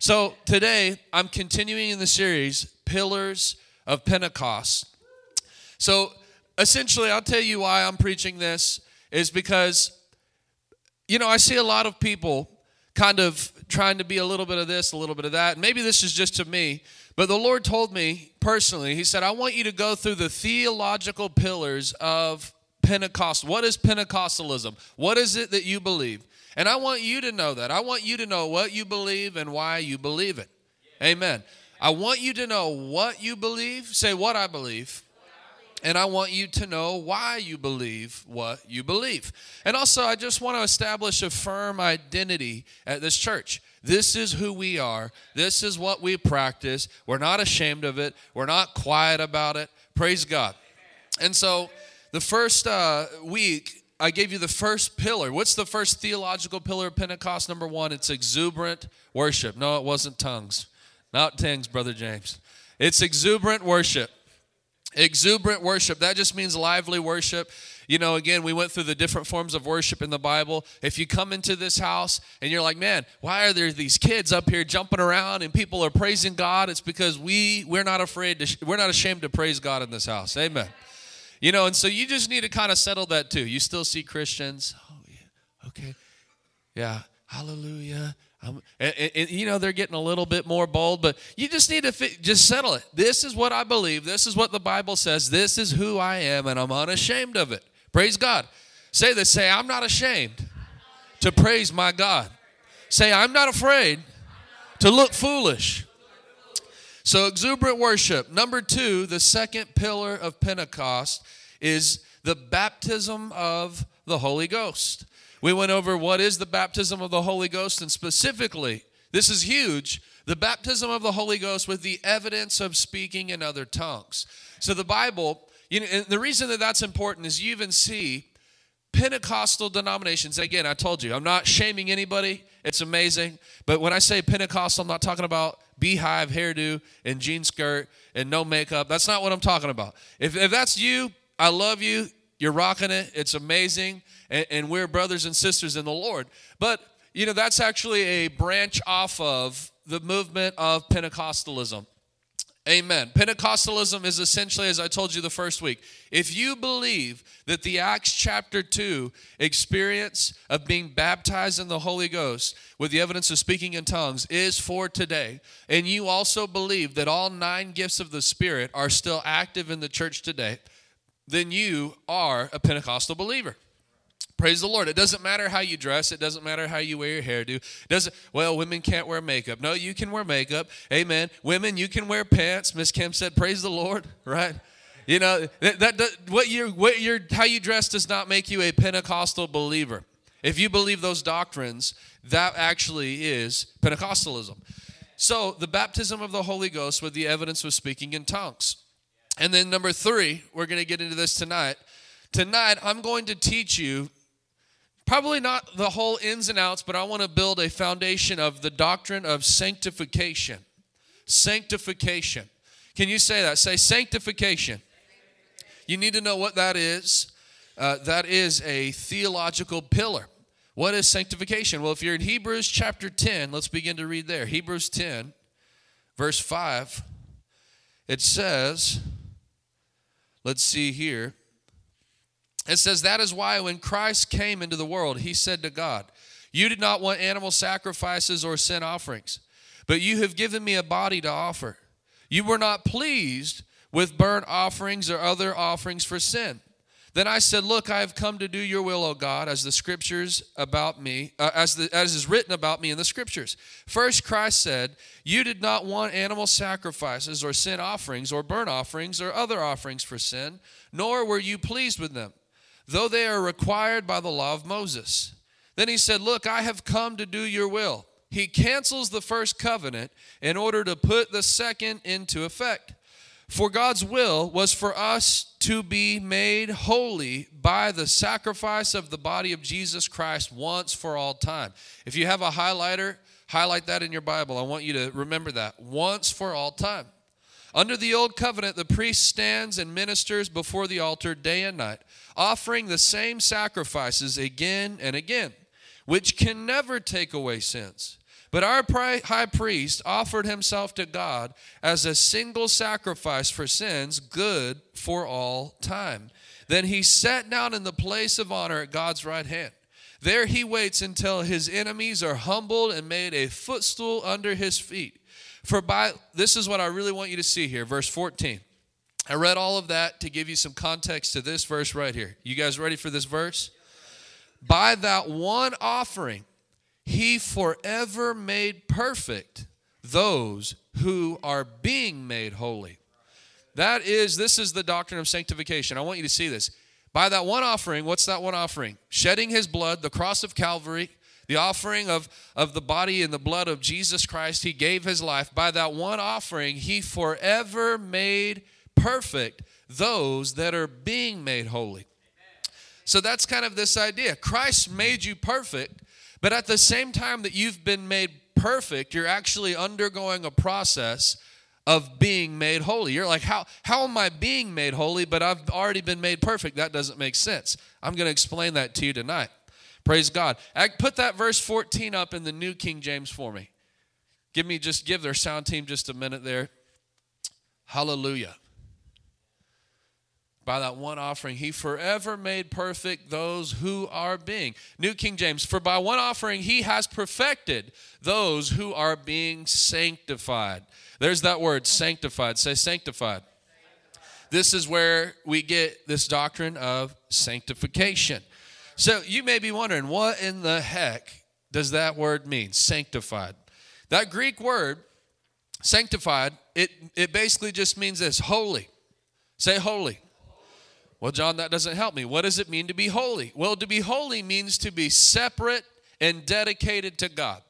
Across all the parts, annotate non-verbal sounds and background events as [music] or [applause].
So today I'm continuing in the series Pillars of Pentecost. So essentially, I'll tell you why I'm preaching this is because, you know, I see a lot of people kind of trying to be a little bit of this, a little bit of that. Maybe this is just to me, but the Lord told me personally, He said, I want you to go through the theological pillars of Pentecost. What is Pentecostalism? What is it that you believe? And I want you to know that. I want you to know what you believe and why you believe it. Amen. I want you to know what you believe. Say what I believe. And I want you to know why you believe what you believe. And also, I just want to establish a firm identity at this church. This is who we are. This is what we practice. We're not ashamed of it. We're not quiet about it. Praise God. And so, the first uh, week, I gave you the first pillar. What's the first theological pillar of Pentecost? Number one, it's exuberant worship. No, it wasn't tongues. Not tongues, Brother James. It's exuberant worship. Exuberant worship. That just means lively worship. You know, again, we went through the different forms of worship in the Bible. If you come into this house and you're like, man, why are there these kids up here jumping around and people are praising God? It's because we we're not afraid to we're not ashamed to praise God in this house. Amen. You know, and so you just need to kind of settle that too. You still see Christians. Oh, yeah. Okay. Yeah. Hallelujah. And, and, and, you know they're getting a little bit more bold, but you just need to just settle it. This is what I believe. This is what the Bible says. This is who I am, and I'm unashamed of it. Praise God. Say this. Say I'm not ashamed to praise my God. Say I'm not afraid to look foolish. So, exuberant worship. Number two, the second pillar of Pentecost is the baptism of the Holy Ghost. We went over what is the baptism of the Holy Ghost, and specifically, this is huge the baptism of the Holy Ghost with the evidence of speaking in other tongues. So, the Bible, you know, and the reason that that's important is you even see Pentecostal denominations. Again, I told you, I'm not shaming anybody. It's amazing. But when I say Pentecostal, I'm not talking about beehive hairdo and jean skirt and no makeup. That's not what I'm talking about. If, if that's you, I love you. You're rocking it. It's amazing. And, and we're brothers and sisters in the Lord. But, you know, that's actually a branch off of the movement of Pentecostalism. Amen. Pentecostalism is essentially, as I told you the first week, if you believe that the Acts chapter 2 experience of being baptized in the Holy Ghost with the evidence of speaking in tongues is for today, and you also believe that all nine gifts of the Spirit are still active in the church today, then you are a Pentecostal believer. Praise the Lord. It doesn't matter how you dress. It doesn't matter how you wear your hairdo. It doesn't, well, women can't wear makeup. No, you can wear makeup. Amen. Women, you can wear pants. Miss Kim said, praise the Lord, [laughs] right? You know, that, that, what you what how you dress does not make you a Pentecostal believer. If you believe those doctrines, that actually is Pentecostalism. So, the baptism of the Holy Ghost with the evidence of speaking in tongues. And then number 3, we're going to get into this tonight. Tonight, I'm going to teach you Probably not the whole ins and outs, but I want to build a foundation of the doctrine of sanctification. Sanctification. Can you say that? Say sanctification. You need to know what that is. Uh, that is a theological pillar. What is sanctification? Well, if you're in Hebrews chapter 10, let's begin to read there. Hebrews 10, verse 5. It says, let's see here. It says, That is why when Christ came into the world, he said to God, You did not want animal sacrifices or sin offerings, but you have given me a body to offer. You were not pleased with burnt offerings or other offerings for sin. Then I said, Look, I have come to do your will, O God, as the scriptures about me, uh, as, the, as is written about me in the scriptures. First, Christ said, You did not want animal sacrifices or sin offerings or burnt offerings or other offerings for sin, nor were you pleased with them though they are required by the law of Moses. Then he said, Look, I have come to do your will. he cancels the first covenant in order to put the second into effect. For God's will was for us to be made holy by the sacrifice of the body of Jesus Christ once for all time. If you have a highlighter, highlight that in your Bible. I want you to remember that once for all time. Under the old covenant, the priest stands and ministers before the altar day and night, offering the same sacrifices again and again, which can never take away sins. But our high priest offered himself to God as a single sacrifice for sins, good for all time. Then he sat down in the place of honor at God's right hand. There he waits until his enemies are humbled and made a footstool under his feet. For by this is what I really want you to see here, verse 14. I read all of that to give you some context to this verse right here. You guys ready for this verse? By that one offering, he forever made perfect those who are being made holy. That is, this is the doctrine of sanctification. I want you to see this. By that one offering, what's that one offering? Shedding his blood, the cross of Calvary, the offering of, of the body and the blood of Jesus Christ. He gave his life. By that one offering, he forever made perfect those that are being made holy. So that's kind of this idea. Christ made you perfect but at the same time that you've been made perfect, you're actually undergoing a process of being made holy. You're like, how, how am I being made holy, but I've already been made perfect? That doesn't make sense. I'm going to explain that to you tonight. Praise God. Put that verse 14 up in the New King James for me. Give me just, give their sound team just a minute there. Hallelujah by that one offering, he forever made perfect those who are being. New King James, for by one offering, he has perfected those who are being sanctified. There's that word, sanctified. Say sanctified. This is where we get this doctrine of sanctification. So you may be wondering, what in the heck does that word mean, sanctified? That Greek word, sanctified, it, it basically just means this holy. Say holy. Well, John, that doesn't help me. What does it mean to be holy? Well, to be holy means to be separate and dedicated to God.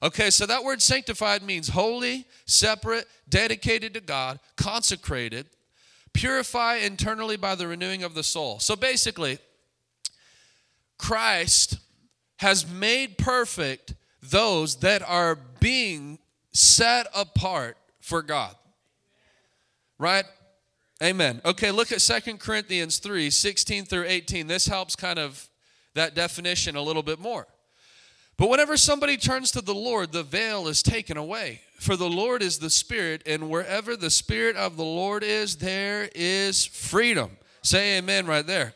Okay, so that word sanctified means holy, separate, dedicated to God, consecrated, purify internally by the renewing of the soul. So basically, Christ has made perfect those that are being set apart for God. Right? Amen. Okay, look at Second Corinthians 3 16 through 18. This helps kind of that definition a little bit more. But whenever somebody turns to the Lord, the veil is taken away. For the Lord is the Spirit, and wherever the Spirit of the Lord is, there is freedom. Say amen right there.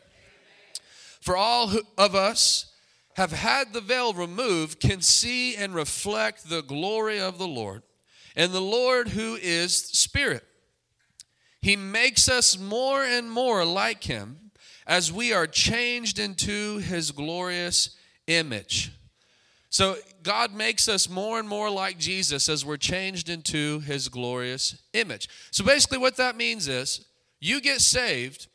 For all of us have had the veil removed can see and reflect the glory of the Lord, and the Lord who is Spirit. He makes us more and more like Him as we are changed into His glorious image. So, God makes us more and more like Jesus as we're changed into His glorious image. So, basically, what that means is you get saved,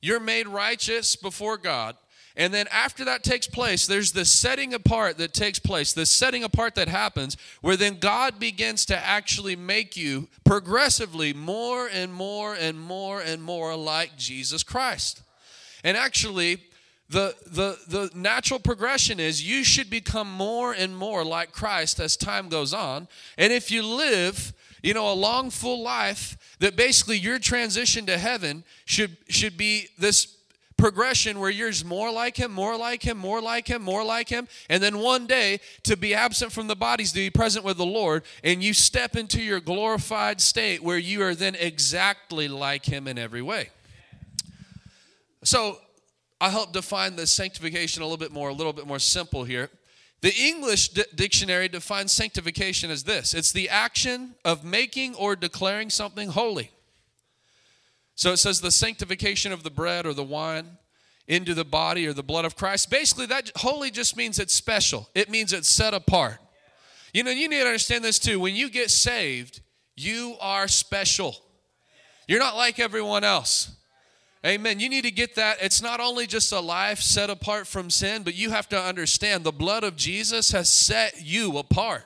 you're made righteous before God, and then after that takes place, there's the setting apart that takes place, the setting apart that happens, where then God begins to actually make you progressively more and more and more and more like Jesus Christ. And actually, the, the, the natural progression is you should become more and more like Christ as time goes on. And if you live, you know, a long, full life, that basically your transition to heaven should, should be this progression where you're just more like him, more like him, more like him, more like him. And then one day to be absent from the bodies, to be present with the Lord, and you step into your glorified state where you are then exactly like him in every way. So I help define the sanctification a little bit more, a little bit more simple here. The English d- dictionary defines sanctification as this it's the action of making or declaring something holy. So it says the sanctification of the bread or the wine into the body or the blood of Christ. Basically, that holy just means it's special, it means it's set apart. You know, you need to understand this too. When you get saved, you are special. You're not like everyone else. Amen. You need to get that. It's not only just a life set apart from sin, but you have to understand the blood of Jesus has set you apart.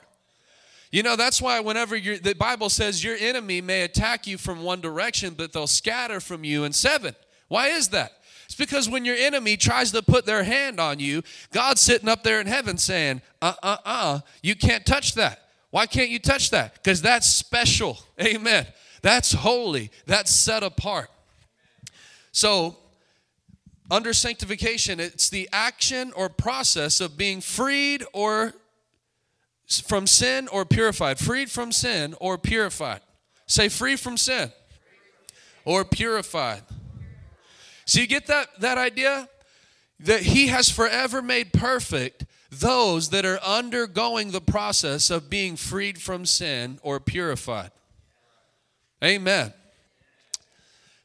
You know, that's why whenever the Bible says your enemy may attack you from one direction, but they'll scatter from you in seven. Why is that? It's because when your enemy tries to put their hand on you, God's sitting up there in heaven saying, uh uh uh, you can't touch that. Why can't you touch that? Because that's special. Amen. That's holy. That's set apart. So, under sanctification, it's the action or process of being freed or from sin or purified. Freed from sin or purified. Say free from sin or purified. So you get that, that idea? That he has forever made perfect those that are undergoing the process of being freed from sin or purified. Amen.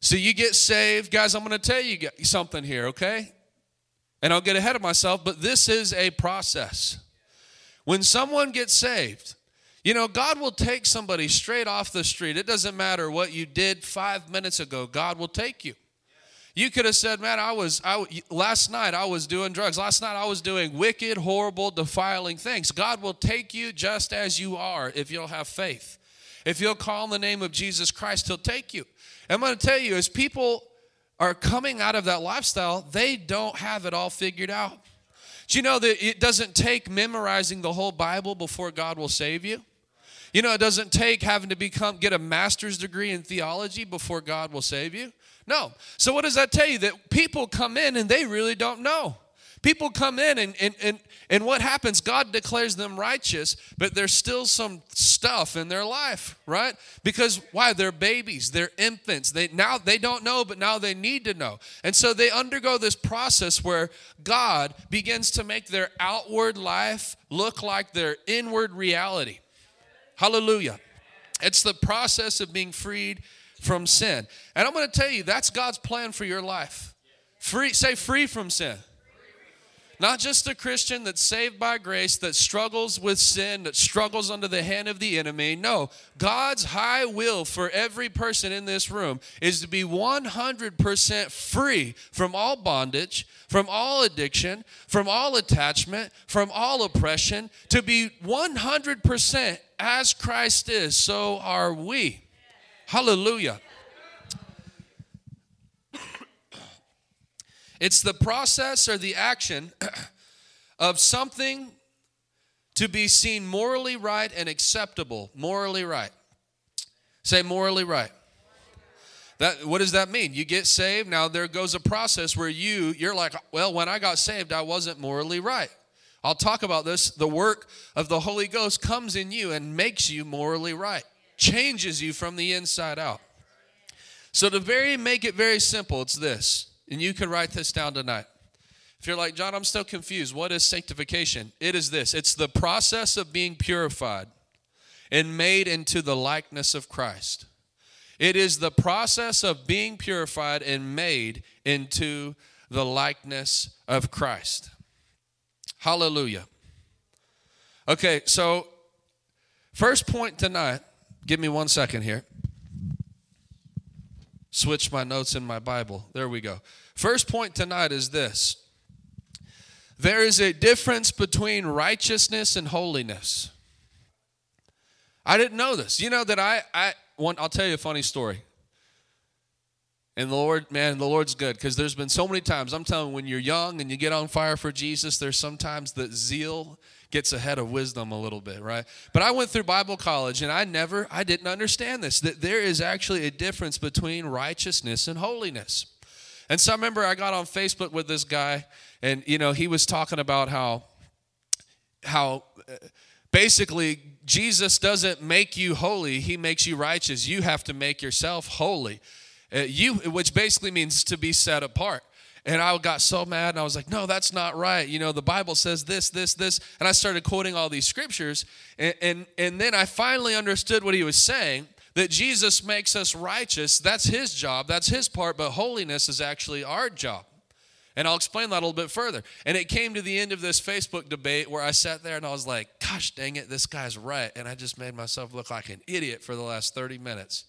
So you get saved. Guys, I'm going to tell you something here, okay? And I'll get ahead of myself, but this is a process. When someone gets saved, you know, God will take somebody straight off the street. It doesn't matter what you did five minutes ago, God will take you. You could have said, "Man, I was I last night I was doing drugs. Last night I was doing wicked, horrible, defiling things." God will take you just as you are if you'll have faith. If you'll call on the name of Jesus Christ, he'll take you. I'm going to tell you as people are coming out of that lifestyle, they don't have it all figured out. Do you know that it doesn't take memorizing the whole Bible before God will save you? You know, it doesn't take having to become get a master's degree in theology before God will save you. No. So, what does that tell you? That people come in and they really don't know. People come in and, and, and, and what happens? God declares them righteous, but there's still some stuff in their life, right? Because why? They're babies, they're infants. They now they don't know, but now they need to know. And so they undergo this process where God begins to make their outward life look like their inward reality. Hallelujah. It's the process of being freed from sin. And I'm going to tell you, that's God's plan for your life. Free, say free from sin. Not just a Christian that's saved by grace, that struggles with sin, that struggles under the hand of the enemy. No, God's high will for every person in this room is to be 100% free from all bondage, from all addiction, from all attachment, from all oppression, to be 100% as Christ is, so are we. Hallelujah. It's the process or the action [clears throat] of something to be seen morally right and acceptable. Morally right. Say morally right. That what does that mean? You get saved, now there goes a process where you you're like, well, when I got saved, I wasn't morally right. I'll talk about this. The work of the Holy Ghost comes in you and makes you morally right changes you from the inside out. So to very make it very simple, it's this. And you can write this down tonight. If you're like, John, I'm still confused. What is sanctification? It is this it's the process of being purified and made into the likeness of Christ. It is the process of being purified and made into the likeness of Christ. Hallelujah. Okay, so first point tonight Give me one second here. Switch my notes in my Bible. There we go. First point tonight is this there is a difference between righteousness and holiness. I didn't know this. You know that I, I one, I'll tell you a funny story. And the Lord, man, the Lord's good because there's been so many times. I'm telling you, when you're young and you get on fire for Jesus, there's sometimes that zeal gets ahead of wisdom a little bit, right? But I went through Bible college and I never, I didn't understand this that there is actually a difference between righteousness and holiness. And so I remember I got on Facebook with this guy and, you know, he was talking about how, how, uh, basically jesus doesn't make you holy he makes you righteous you have to make yourself holy uh, you which basically means to be set apart and I got so mad and I was like, no, that's not right. You know, the Bible says this, this, this. And I started quoting all these scriptures. And, and, and then I finally understood what he was saying that Jesus makes us righteous. That's his job, that's his part, but holiness is actually our job. And I'll explain that a little bit further. And it came to the end of this Facebook debate where I sat there and I was like, gosh dang it, this guy's right. And I just made myself look like an idiot for the last 30 minutes.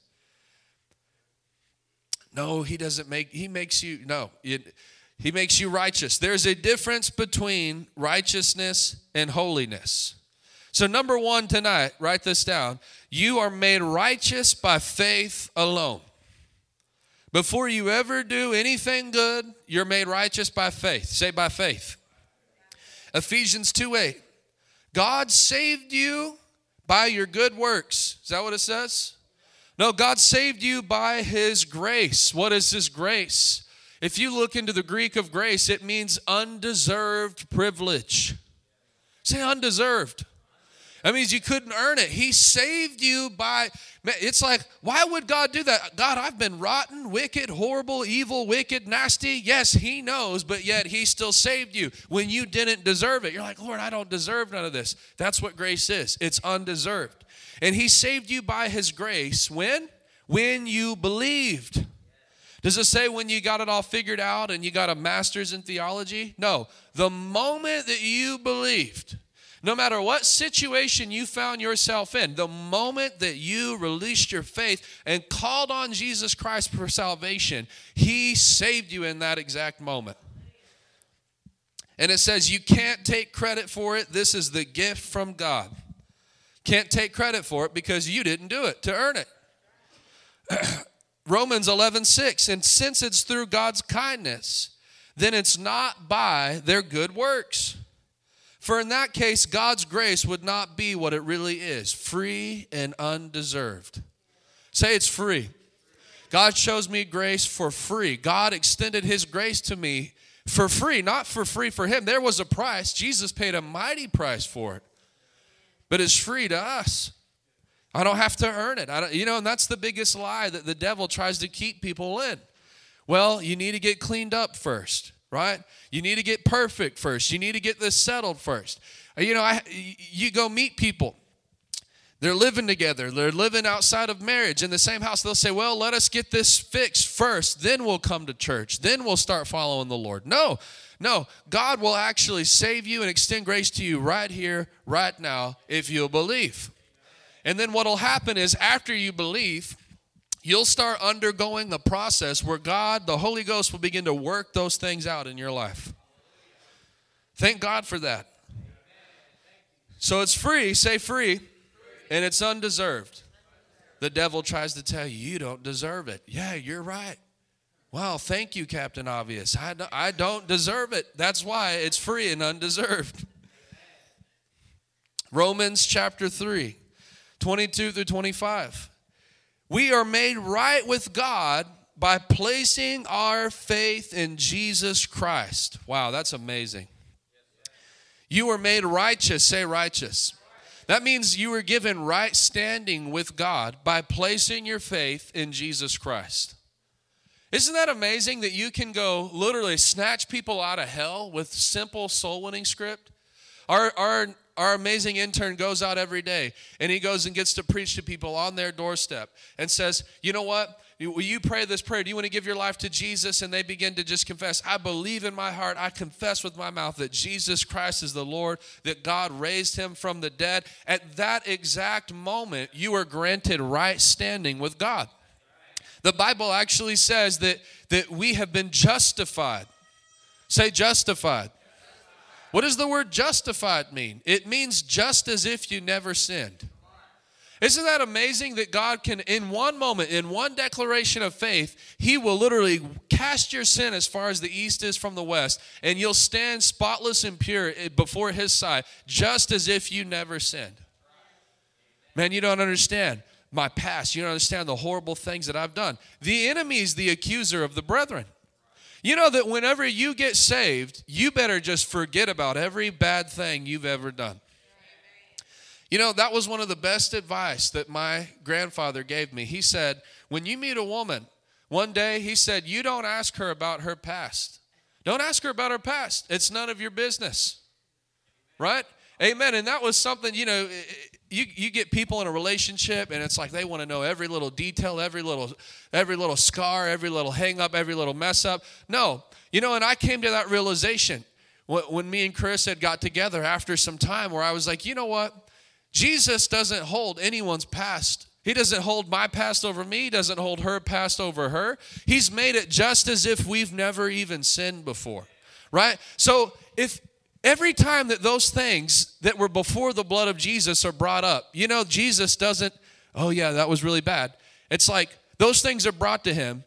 No, he doesn't make, he makes you, no, it, he makes you righteous. There's a difference between righteousness and holiness. So, number one tonight, write this down. You are made righteous by faith alone. Before you ever do anything good, you're made righteous by faith. Say by faith. Ephesians 2 8. God saved you by your good works. Is that what it says? No, God saved you by his grace. What is his grace? If you look into the Greek of grace, it means undeserved privilege. Say undeserved. That means you couldn't earn it. He saved you by, it's like, why would God do that? God, I've been rotten, wicked, horrible, evil, wicked, nasty. Yes, He knows, but yet He still saved you when you didn't deserve it. You're like, Lord, I don't deserve none of this. That's what grace is it's undeserved. And He saved you by His grace when? When you believed. Does it say when you got it all figured out and you got a master's in theology? No. The moment that you believed, no matter what situation you found yourself in, the moment that you released your faith and called on Jesus Christ for salvation, He saved you in that exact moment. And it says you can't take credit for it. This is the gift from God. Can't take credit for it because you didn't do it to earn it. [clears throat] Romans 11, 6. And since it's through God's kindness, then it's not by their good works. For in that case, God's grace would not be what it really is free and undeserved. Say it's free. God shows me grace for free. God extended his grace to me for free, not for free for him. There was a price. Jesus paid a mighty price for it. But it's free to us. I don't have to earn it. I don't, you know, and that's the biggest lie that the devil tries to keep people in. Well, you need to get cleaned up first right? You need to get perfect first. You need to get this settled first. Uh, you know, I, you go meet people. They're living together. They're living outside of marriage in the same house. They'll say, Well, let us get this fixed first. Then we'll come to church. Then we'll start following the Lord. No, no. God will actually save you and extend grace to you right here, right now, if you'll believe. And then what will happen is after you believe, you'll start undergoing the process where God, the Holy Ghost, will begin to work those things out in your life. Thank God for that. So it's free, say free, and it's undeserved. The devil tries to tell you, you don't deserve it. Yeah, you're right. Wow, thank you, Captain Obvious. I don't, I don't deserve it. That's why it's free and undeserved. [laughs] Romans chapter 3, 22 through 25. We are made right with God by placing our faith in Jesus Christ. Wow, that's amazing. You were made righteous, say righteous. That means you were given right standing with God by placing your faith in Jesus Christ. Isn't that amazing that you can go literally snatch people out of hell with simple soul winning script? Our, our our amazing intern goes out every day and he goes and gets to preach to people on their doorstep and says, You know what? Will you pray this prayer? Do you want to give your life to Jesus? And they begin to just confess, I believe in my heart, I confess with my mouth that Jesus Christ is the Lord, that God raised him from the dead. At that exact moment, you are granted right standing with God. The Bible actually says that, that we have been justified. Say justified. What does the word justified mean? It means just as if you never sinned. Isn't that amazing that God can, in one moment, in one declaration of faith, He will literally cast your sin as far as the east is from the west, and you'll stand spotless and pure eh, before His side, just as if you never sinned. Man, you don't understand my past. You don't understand the horrible things that I've done. The enemy is the accuser of the brethren. You know that whenever you get saved, you better just forget about every bad thing you've ever done. You know, that was one of the best advice that my grandfather gave me. He said, when you meet a woman, one day he said, you don't ask her about her past. Don't ask her about her past. It's none of your business. Right? Amen. And that was something, you know, you, you get people in a relationship and it's like they want to know every little detail, every little every little scar, every little hang up, every little mess up. No. You know, and I came to that realization when me and Chris had got together after some time where I was like, you know what? Jesus doesn't hold anyone's past. He doesn't hold my past over me, he doesn't hold her past over her. He's made it just as if we've never even sinned before. Right? So if every time that those things that were before the blood of Jesus are brought up, you know, Jesus doesn't, oh, yeah, that was really bad. It's like those things are brought to him.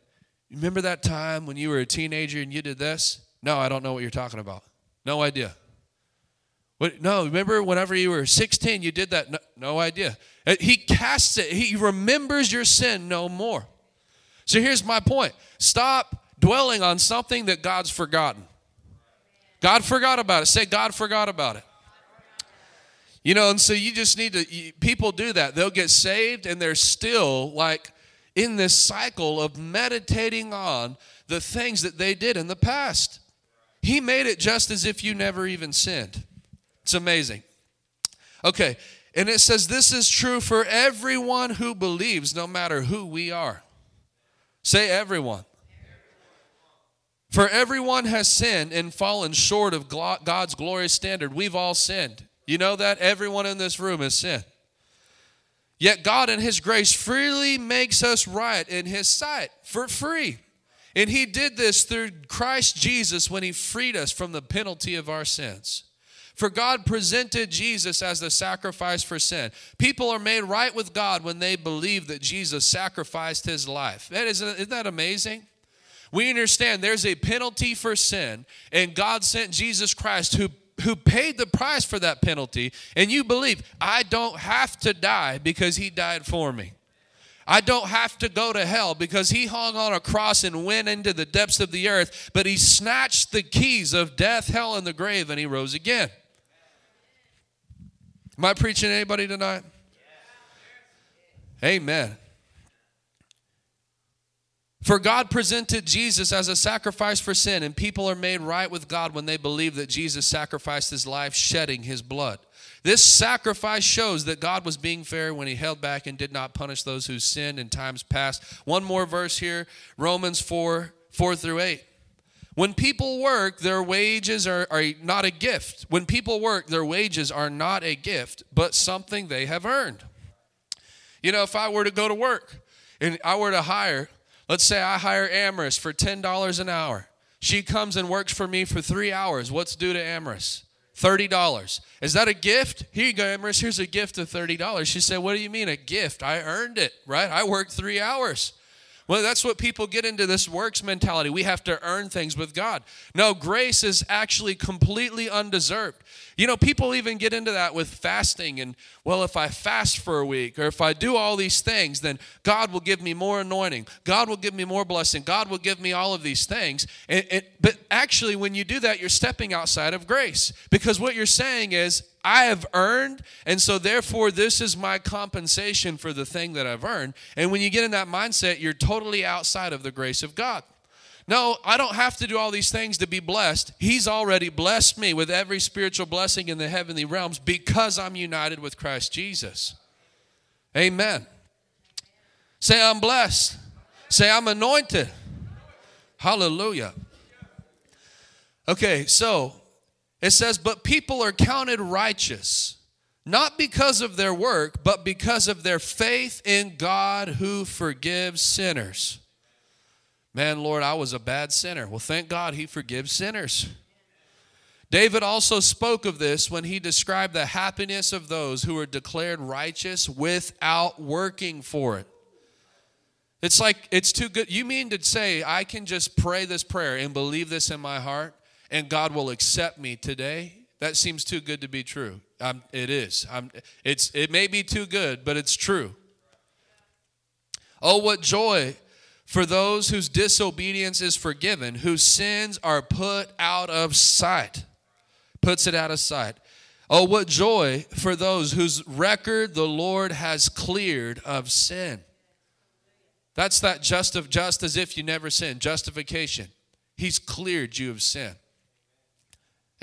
Remember that time when you were a teenager and you did this? No, I don't know what you're talking about. No idea. What, no, remember whenever you were 16, you did that? No, no idea. Uh, he casts it, he remembers your sin no more. So here's my point stop dwelling on something that God's forgotten. God forgot about it. Say, God forgot about it. You know, and so you just need to, you, people do that. They'll get saved and they're still like in this cycle of meditating on the things that they did in the past. He made it just as if you never even sinned. It's amazing. Okay, and it says this is true for everyone who believes, no matter who we are. Say everyone. For everyone has sinned and fallen short of God's glorious standard. We've all sinned. You know that? Everyone in this room has sinned. Yet God, in His grace, freely makes us right in His sight for free. And He did this through Christ Jesus when He freed us from the penalty of our sins. For God presented Jesus as the sacrifice for sin. People are made right with God when they believe that Jesus sacrificed his life. That is, isn't that amazing? we understand there's a penalty for sin, and God sent Jesus Christ who who paid the price for that penalty, and you believe, I don't have to die because he died for me. I don't have to go to hell because he hung on a cross and went into the depths of the earth, but he snatched the keys of death, hell, and the grave, and he rose again. Am I preaching to anybody tonight? Amen. For God presented Jesus as a sacrifice for sin, and people are made right with God when they believe that Jesus sacrificed his life, shedding his blood. This sacrifice shows that God was being fair when he held back and did not punish those who sinned in times past. One more verse here Romans 4 4 through 8. When people work, their wages are, are not a gift. When people work, their wages are not a gift, but something they have earned. You know, if I were to go to work and I were to hire Let's say I hire Amaris for $10 an hour. She comes and works for me for three hours. What's due to Amaris? $30. Is that a gift? Here you go, Amaris. Here's a gift of $30. She said, What do you mean a gift? I earned it, right? I worked three hours. Well, that's what people get into this works mentality. We have to earn things with God. No, grace is actually completely undeserved. You know, people even get into that with fasting and, well, if I fast for a week or if I do all these things, then God will give me more anointing. God will give me more blessing. God will give me all of these things. And, and, but actually, when you do that, you're stepping outside of grace because what you're saying is, I have earned, and so therefore this is my compensation for the thing that I've earned. And when you get in that mindset, you're totally outside of the grace of God. No, I don't have to do all these things to be blessed. He's already blessed me with every spiritual blessing in the heavenly realms because I'm united with Christ Jesus. Amen. Say, I'm blessed. Say, I'm anointed. Hallelujah. Okay, so it says, But people are counted righteous, not because of their work, but because of their faith in God who forgives sinners. Man, Lord, I was a bad sinner. Well, thank God he forgives sinners. David also spoke of this when he described the happiness of those who are declared righteous without working for it. It's like, it's too good. You mean to say, I can just pray this prayer and believe this in my heart? And God will accept me today, that seems too good to be true. Um, it is. I'm, it's, it may be too good, but it's true. Oh, what joy for those whose disobedience is forgiven, whose sins are put out of sight. Puts it out of sight. Oh, what joy for those whose record the Lord has cleared of sin. That's that just of just as if you never sinned, justification. He's cleared you of sin.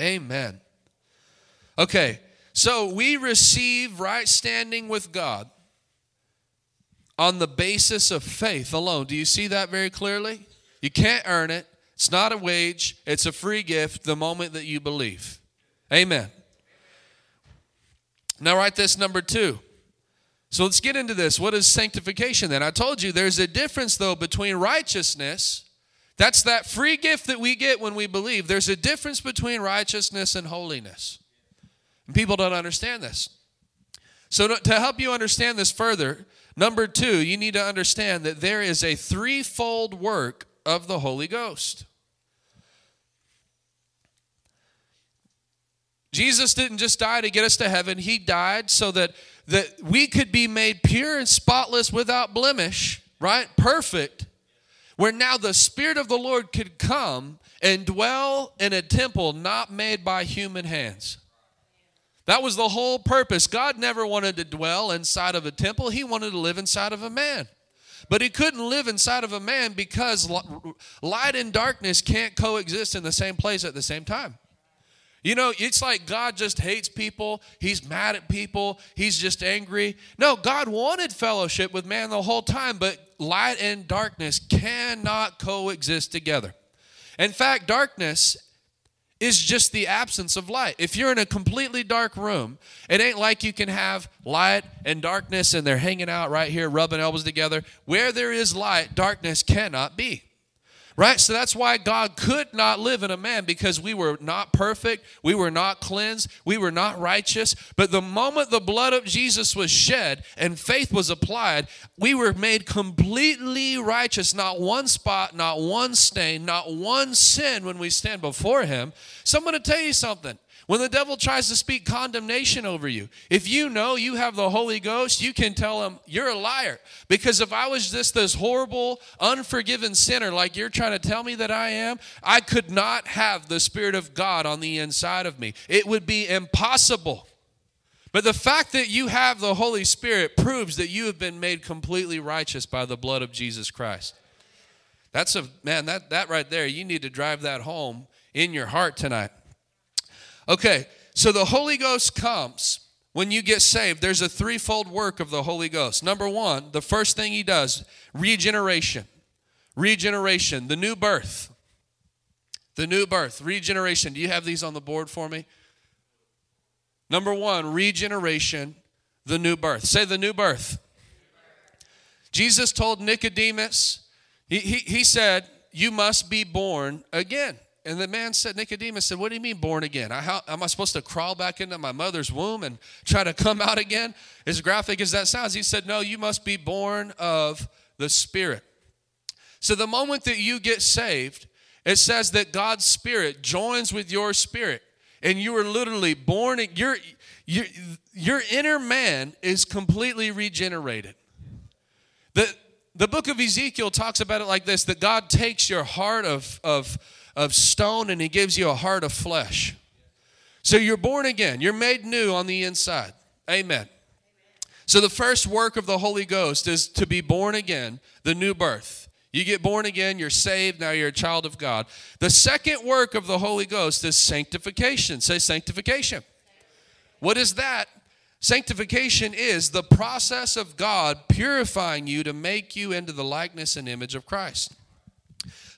Amen. Okay, so we receive right standing with God on the basis of faith alone. Do you see that very clearly? You can't earn it. It's not a wage, it's a free gift the moment that you believe. Amen. Now, write this number two. So let's get into this. What is sanctification then? I told you there's a difference, though, between righteousness That's that free gift that we get when we believe. There's a difference between righteousness and holiness. And people don't understand this. So, to, help you understand this further, number two, you need to understand that there is a threefold work of the Holy Ghost. Jesus didn't just die to get us to heaven, He died so that, that we could be made pure and spotless without blemish, right? Perfect. Where now the Spirit of the Lord could come and dwell in a temple not made by human hands. That was the whole purpose. God never wanted to dwell inside of a temple, He wanted to live inside of a man. But He couldn't live inside of a man because light and darkness can't coexist in the same place at the same time. You know, it's like God just hates people. He's mad at people. He's just angry. No, God wanted fellowship with man the whole time, but light and darkness cannot coexist together. In fact, darkness is just the absence of light. If you're in a completely dark room, it ain't like you can have light and darkness and they're hanging out right here, rubbing elbows together. Where there is light, darkness cannot be. Right? So that's why God could not live in a man because we were not perfect, we were not cleansed, we were not righteous. But the moment the blood of Jesus was shed and faith was applied, we were made completely righteous. Not one spot, not one stain, not one sin when we stand before Him. So I'm going to tell you something. When the devil tries to speak condemnation over you, if you know you have the Holy Ghost, you can tell him, You're a liar. Because if I was just this horrible, unforgiven sinner like you're trying to tell me that I am, I could not have the Spirit of God on the inside of me. It would be impossible. But the fact that you have the Holy Spirit proves that you have been made completely righteous by the blood of Jesus Christ. That's a man, that, that right there, you need to drive that home in your heart tonight. Okay, so the Holy Ghost comes when you get saved. There's a threefold work of the Holy Ghost. Number one, the first thing he does regeneration. Regeneration, the new birth. The new birth, regeneration. Do you have these on the board for me? Number one, regeneration, the new birth. Say the new birth. Jesus told Nicodemus, he, he, he said, You must be born again. And the man said, Nicodemus said, What do you mean born again? I, how, am I supposed to crawl back into my mother's womb and try to come out again? As graphic as that sounds, he said, No, you must be born of the Spirit. So the moment that you get saved, it says that God's Spirit joins with your spirit. And you are literally born, your, your, your inner man is completely regenerated. The, the book of Ezekiel talks about it like this that God takes your heart of, of, of stone and he gives you a heart of flesh. So you're born again, you're made new on the inside. Amen. So the first work of the Holy Ghost is to be born again, the new birth. You get born again, you're saved, now you're a child of God. The second work of the Holy Ghost is sanctification. Say sanctification. What is that? Sanctification is the process of God purifying you to make you into the likeness and image of Christ.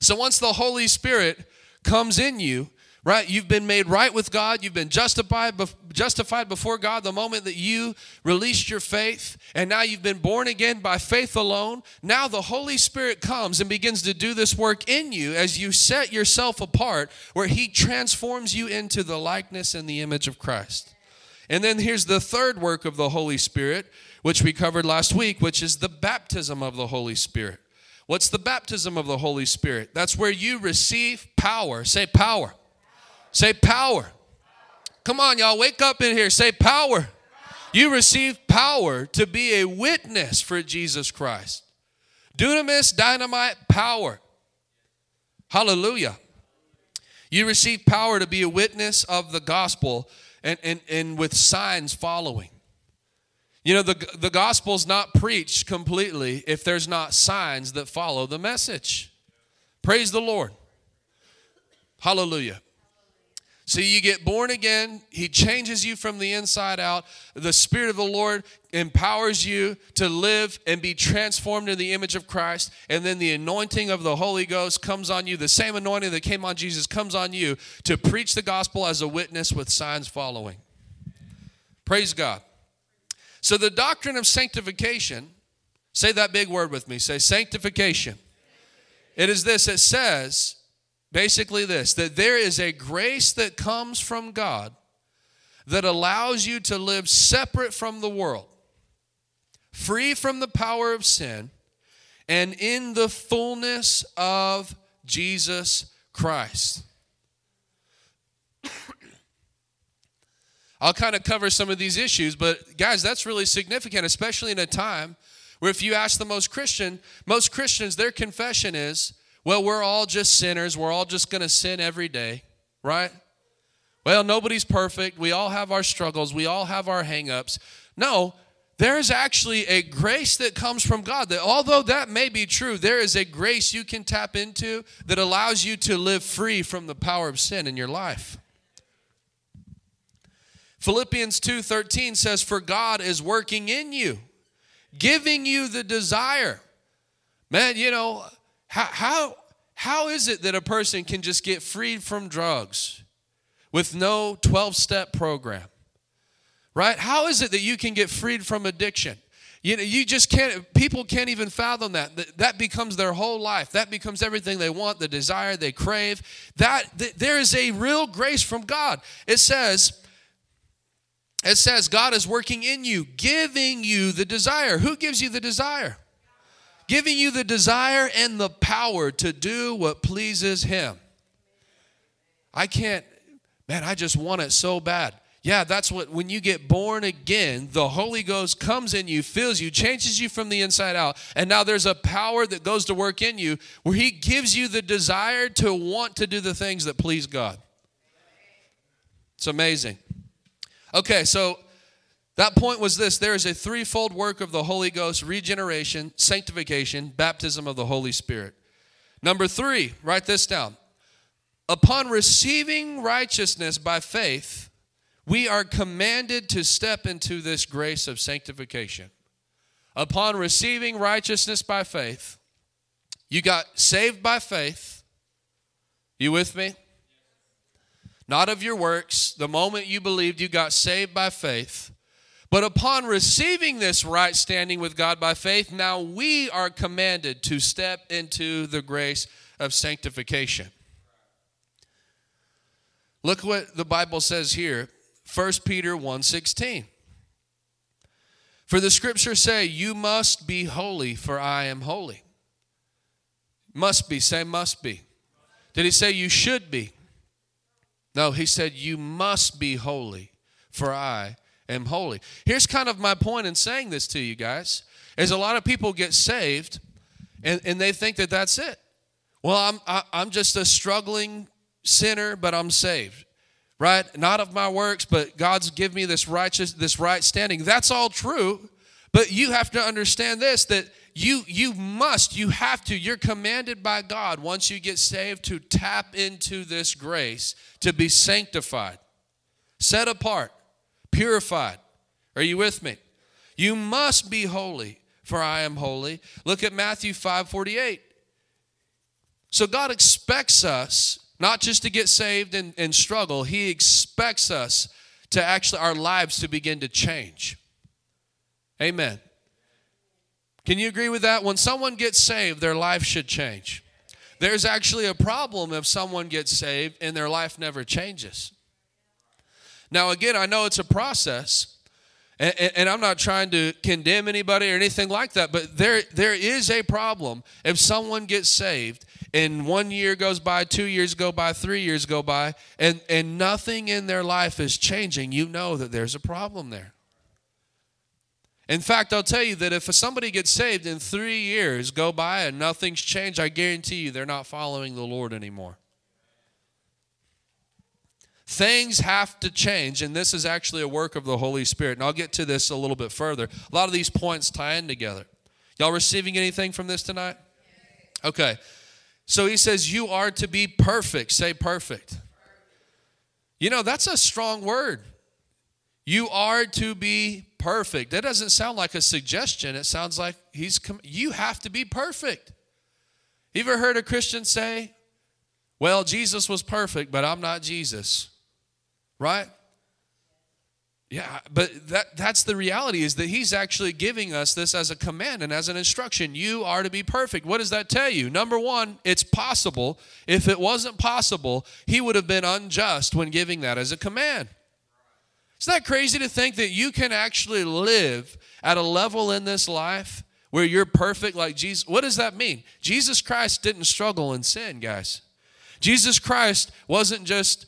So once the Holy Spirit comes in you, right? You've been made right with God. You've been justified, justified before God the moment that you released your faith. And now you've been born again by faith alone. Now the Holy Spirit comes and begins to do this work in you as you set yourself apart, where He transforms you into the likeness and the image of Christ. And then here's the third work of the Holy Spirit, which we covered last week, which is the baptism of the Holy Spirit. What's the baptism of the Holy Spirit? That's where you receive power. Say power. power. Say power. power. Come on, y'all, wake up in here. Say power. power. You receive power to be a witness for Jesus Christ. Dunamis, dynamite, power. Hallelujah. You receive power to be a witness of the gospel and, and, and with signs following. You know, the, the gospel's not preached completely if there's not signs that follow the message. Praise the Lord. Hallelujah. So you get born again. He changes you from the inside out. The Spirit of the Lord empowers you to live and be transformed in the image of Christ. And then the anointing of the Holy Ghost comes on you. The same anointing that came on Jesus comes on you to preach the gospel as a witness with signs following. Praise God. So the doctrine of sanctification, say that big word with me. Say sanctification. It is this it says basically this that there is a grace that comes from God that allows you to live separate from the world, free from the power of sin, and in the fullness of Jesus Christ. I'll kind of cover some of these issues, but guys, that's really significant, especially in a time where if you ask the most Christian, most Christians, their confession is, well, we're all just sinners. We're all just going to sin every day, right? Well, nobody's perfect. We all have our struggles. We all have our hangups. No, there is actually a grace that comes from God that although that may be true, there is a grace you can tap into that allows you to live free from the power of sin in your life. Philippians 2:13 says for God is working in you, giving you the desire. Man, you know, how how how is it that a person can just get freed from drugs with no 12-step program? Right? How is it that you can get freed from addiction? You know, you just can't, people can't even fathom that. that. Becomes their whole life. That becomes everything they want, the desire they crave. That, th- there is a real grace from God. It says, it says God is working in you, giving you the desire. Who gives you the desire? Giving you the desire and the power to do what pleases Him. I can't, man, I just want it so bad. Yeah, that's what, when you get born again, the Holy Ghost comes in you, fills you, changes you from the inside out. And now there's a power that goes to work in you where He gives you the desire to want to do the things that please God. It's amazing. Okay, so that point was this there is a threefold work of the Holy Ghost regeneration, sanctification, baptism of the Holy Spirit. Number three, write this down. Upon receiving righteousness by faith, we are commanded to step into this grace of sanctification. Upon receiving righteousness by faith, you got saved by faith. You with me? Not of your works. The moment you believed, you got saved by faith. But upon receiving this right standing with God by faith, now we are commanded to step into the grace of sanctification. Look what the Bible says here, 1 Peter 1:16. For the scriptures say, "You must be holy, for I am holy." Must be, say must be. Did he say you should be? No, he said, You must be holy, for I am holy. Here's kind of my point in saying this to you guys is a lot of people get saved and, and they think that that's it. Well, I'm, I, am i am just a struggling sinner, but I'm saved. Right? Not of my works, but God's give me this righteous, this right standing. That's all true. But you have to understand this that you you must you have to you're commanded by god once you get saved to tap into this grace to be sanctified set apart purified. Are you with me? You must be holy for i am holy. Look at matthew 5 48 so god expects us not just to get saved and, and struggle he expects us to actually our lives to begin to change. Amen can you agree with that? When someone gets saved, their life should change. There's actually a problem if someone gets saved and their life never changes. Now, again, I know it's a process, and, and, I'm not trying to condemn anybody or anything like that, but there, there is a problem if someone gets saved and one year goes by, two years go by, three years go by, and, and nothing in their life is changing. You know that there's a problem there. In fact, I'll tell you that if somebody gets saved in three years go by and nothing's changed, I guarantee you they're not following the Lord anymore. Things have to change, and this is actually a work of the Holy Spirit. And I'll get to this a little bit further. A lot of these points tie in together. Y'all receiving anything from this tonight? Okay. So he says, You are to be perfect. Say perfect. You know, that's a strong word. You are to be perfect. That doesn't sound like a suggestion. It sounds like he's com- you have to be perfect. You ever heard a Christian say, "Well, Jesus was perfect, but I'm not Jesus." Right? Yeah, but that that's the reality is that he's actually giving us this as a command and as an instruction. You are to be perfect. What does that tell you? Number 1, it's possible. If it wasn't possible, he would have been unjust when giving that as a command. Isn't that crazy to think that you can actually live at a level in this life where you're perfect like Jesus? What does that mean? Jesus Christ didn't struggle in sin, guys. Jesus Christ wasn't just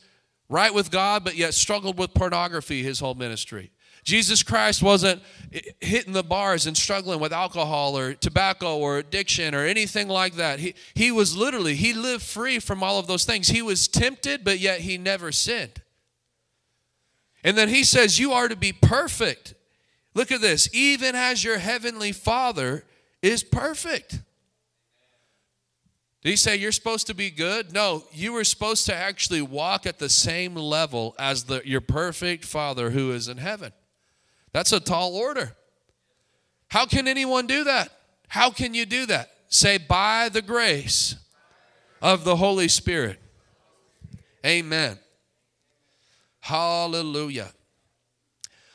right with God, but yet struggled with pornography his whole ministry. Jesus Christ wasn't hitting the bars and struggling with alcohol or tobacco or addiction or anything like that. He, he was literally, he lived free from all of those things. He was tempted, but yet he never sinned. And then he says, You are to be perfect. Look at this, even as your heavenly Father is perfect. Did he say you're supposed to be good? No, you were supposed to actually walk at the same level as the, your perfect Father who is in heaven. That's a tall order. How can anyone do that? How can you do that? Say, by the grace of the Holy Spirit. Amen. Hallelujah.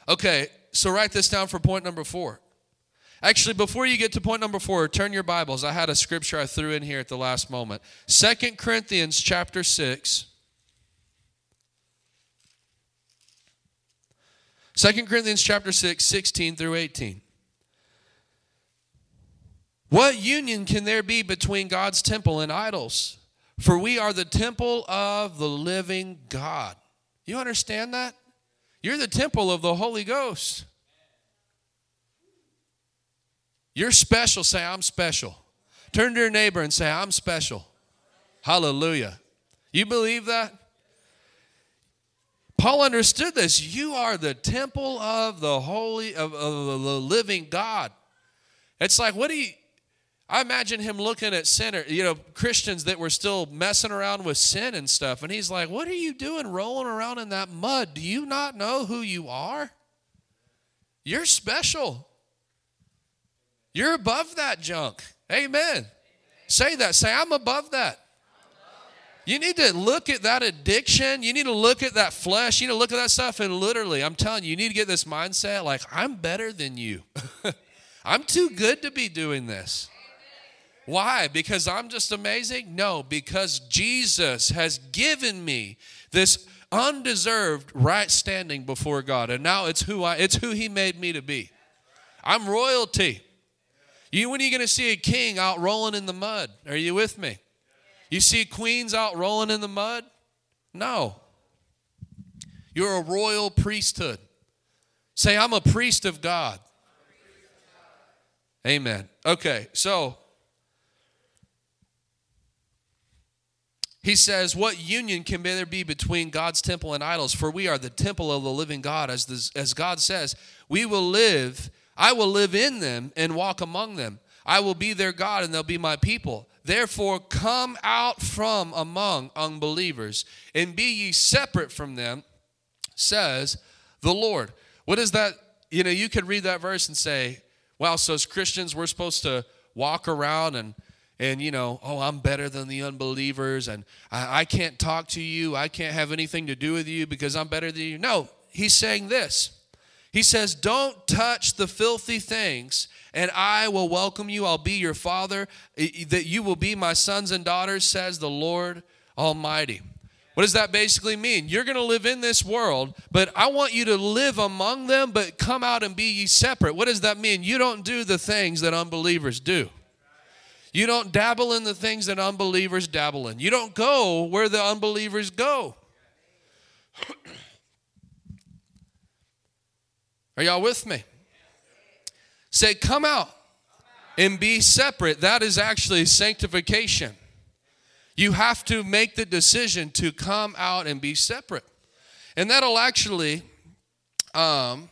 Okay, so write this down for point number four. Actually, before you get to point number four, turn your Bibles. I had a scripture I threw in here at the last moment. Second Corinthians chapter 6. 2 Corinthians chapter 6, 16 through 18. What union can there be between God's temple and idols? For we are the temple of the living God. You understand that? You're the temple of the Holy Ghost. You're special. Say, I'm special. Turn to your neighbor and say, I'm special. Hallelujah. You believe that? Paul understood this. You are the temple of the holy, of, of the living God. It's like, what do you, I imagine him looking at sinner, you know, Christians that were still messing around with sin and stuff. And he's like, What are you doing rolling around in that mud? Do you not know who you are? You're special. You're above that junk. Amen. Say that. Say, I'm above that. You need to look at that addiction. You need to look at that flesh. You need to look at that stuff. And literally, I'm telling you, you need to get this mindset like, I'm better than you. [laughs] I'm too good to be doing this. Why? Because I'm just amazing? No, because Jesus has given me this undeserved right standing before God. And now it's who I it's who he made me to be. I'm royalty. You, when are you going to see a king out rolling in the mud? Are you with me? You see queens out rolling in the mud? No. You're a royal priesthood. Say, I'm a priest of God. Amen. Okay, so he says, What union can there be between God's temple and idols? For we are the temple of the living God. As, this, as God says, we will live I will live in them and walk among them. I will be their God and they'll be my people. Therefore, come out from among unbelievers and be ye separate from them, says the Lord. What is that? You know, you could read that verse and say, wow, so as Christians, we're supposed to walk around and and you know, oh, I'm better than the unbelievers, and I, I can't talk to you, I can't have anything to do with you because I'm better than you. No, he's saying this he says, Don't touch the filthy things, and I will welcome you. I'll be your father, that you will be my sons and daughters, says the Lord Almighty. What does that basically mean? You're going to live in this world, but I want you to live among them, but come out and be ye separate. What does that mean? You don't do the things that unbelievers do. You don't dabble in the things that unbelievers dabble in. You don't go where the unbelievers go. [clears throat] Are y'all with me? Say, come out and be separate. That is actually sanctification. You have to make the decision to come out and be separate. And that'll actually, um,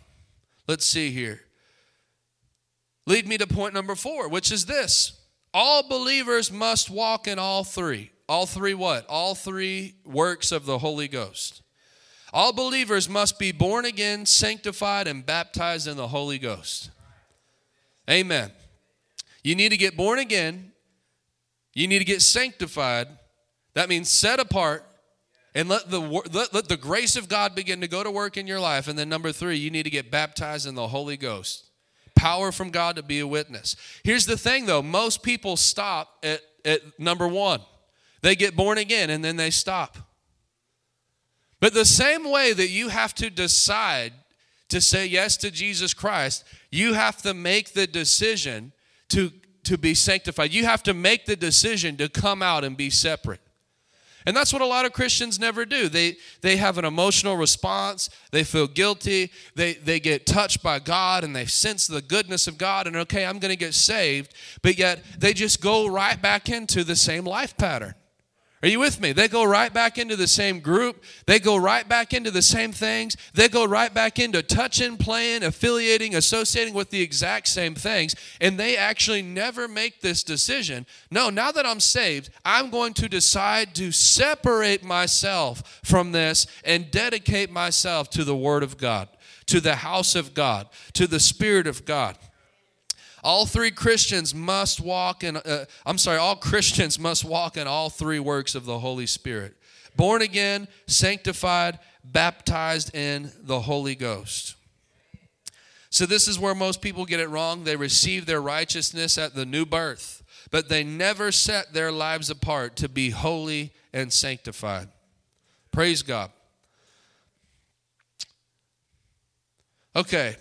let's see here, lead me to point number four, which is this all believers must walk in all three. All three what? All three works of the Holy Ghost. All believers must be born again, sanctified, and baptized in the Holy Ghost. Amen. You need to get born again. You need to get sanctified. That means set apart. And let the, let, let the grace of God begin to go to work in your life. And then, number three, you need to get baptized in the Holy Ghost. Power from God to be a witness. Here's the thing, though most people stop at, at number one. They get born again and then they stop. But the same way that you have to decide to say yes to Jesus Christ, you have to make the decision to, to be sanctified. You have to make the decision to come out and be separate. And that's what a lot of Christians never do. They, they have an emotional response. They feel guilty. They, they get touched by God and they sense the goodness of God and, okay, I'm going to get saved. But yet they just go right back into the same life pattern. Are you with me? They go right back into the same group. They go right back into the same things. They go right back into touching, playing, affiliating, associating with the exact same things. And they actually never make this decision. No, now that I'm saved, I'm going to decide to separate myself from this and dedicate myself to the Word of God, to the house of God, to the Spirit of God. All three Christians must walk in, uh, I'm sorry, all Christians must walk in all three works of the Holy Spirit born again, sanctified, baptized in the Holy Ghost. So, this is where most people get it wrong. They receive their righteousness at the new birth, but they never set their lives apart to be holy and sanctified. Praise God. Okay,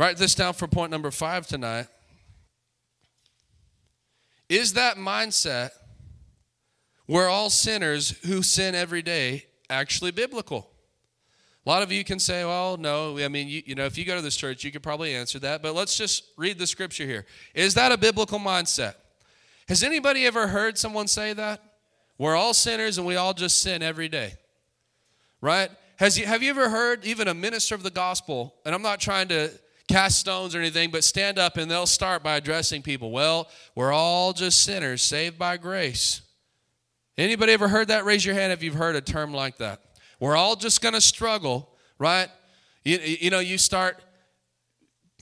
Write this down for point number five tonight. Is that mindset where all sinners who sin every day actually biblical? A lot of you can say, well, no. I mean, you, you know, if you go to this church, you could probably answer that. But let's just read the scripture here. Is that a biblical mindset? Has anybody ever heard someone say that? We're all sinners and we all just sin every day. Right? Has you, have you ever heard even a minister of the gospel, and I'm not trying to cast stones or anything, but stand up and they'll start by addressing people. Well, we're all just sinners saved by grace. Anybody ever heard that? Raise your hand if you've heard a term like that. We're all just going to struggle, right? You, you know, you start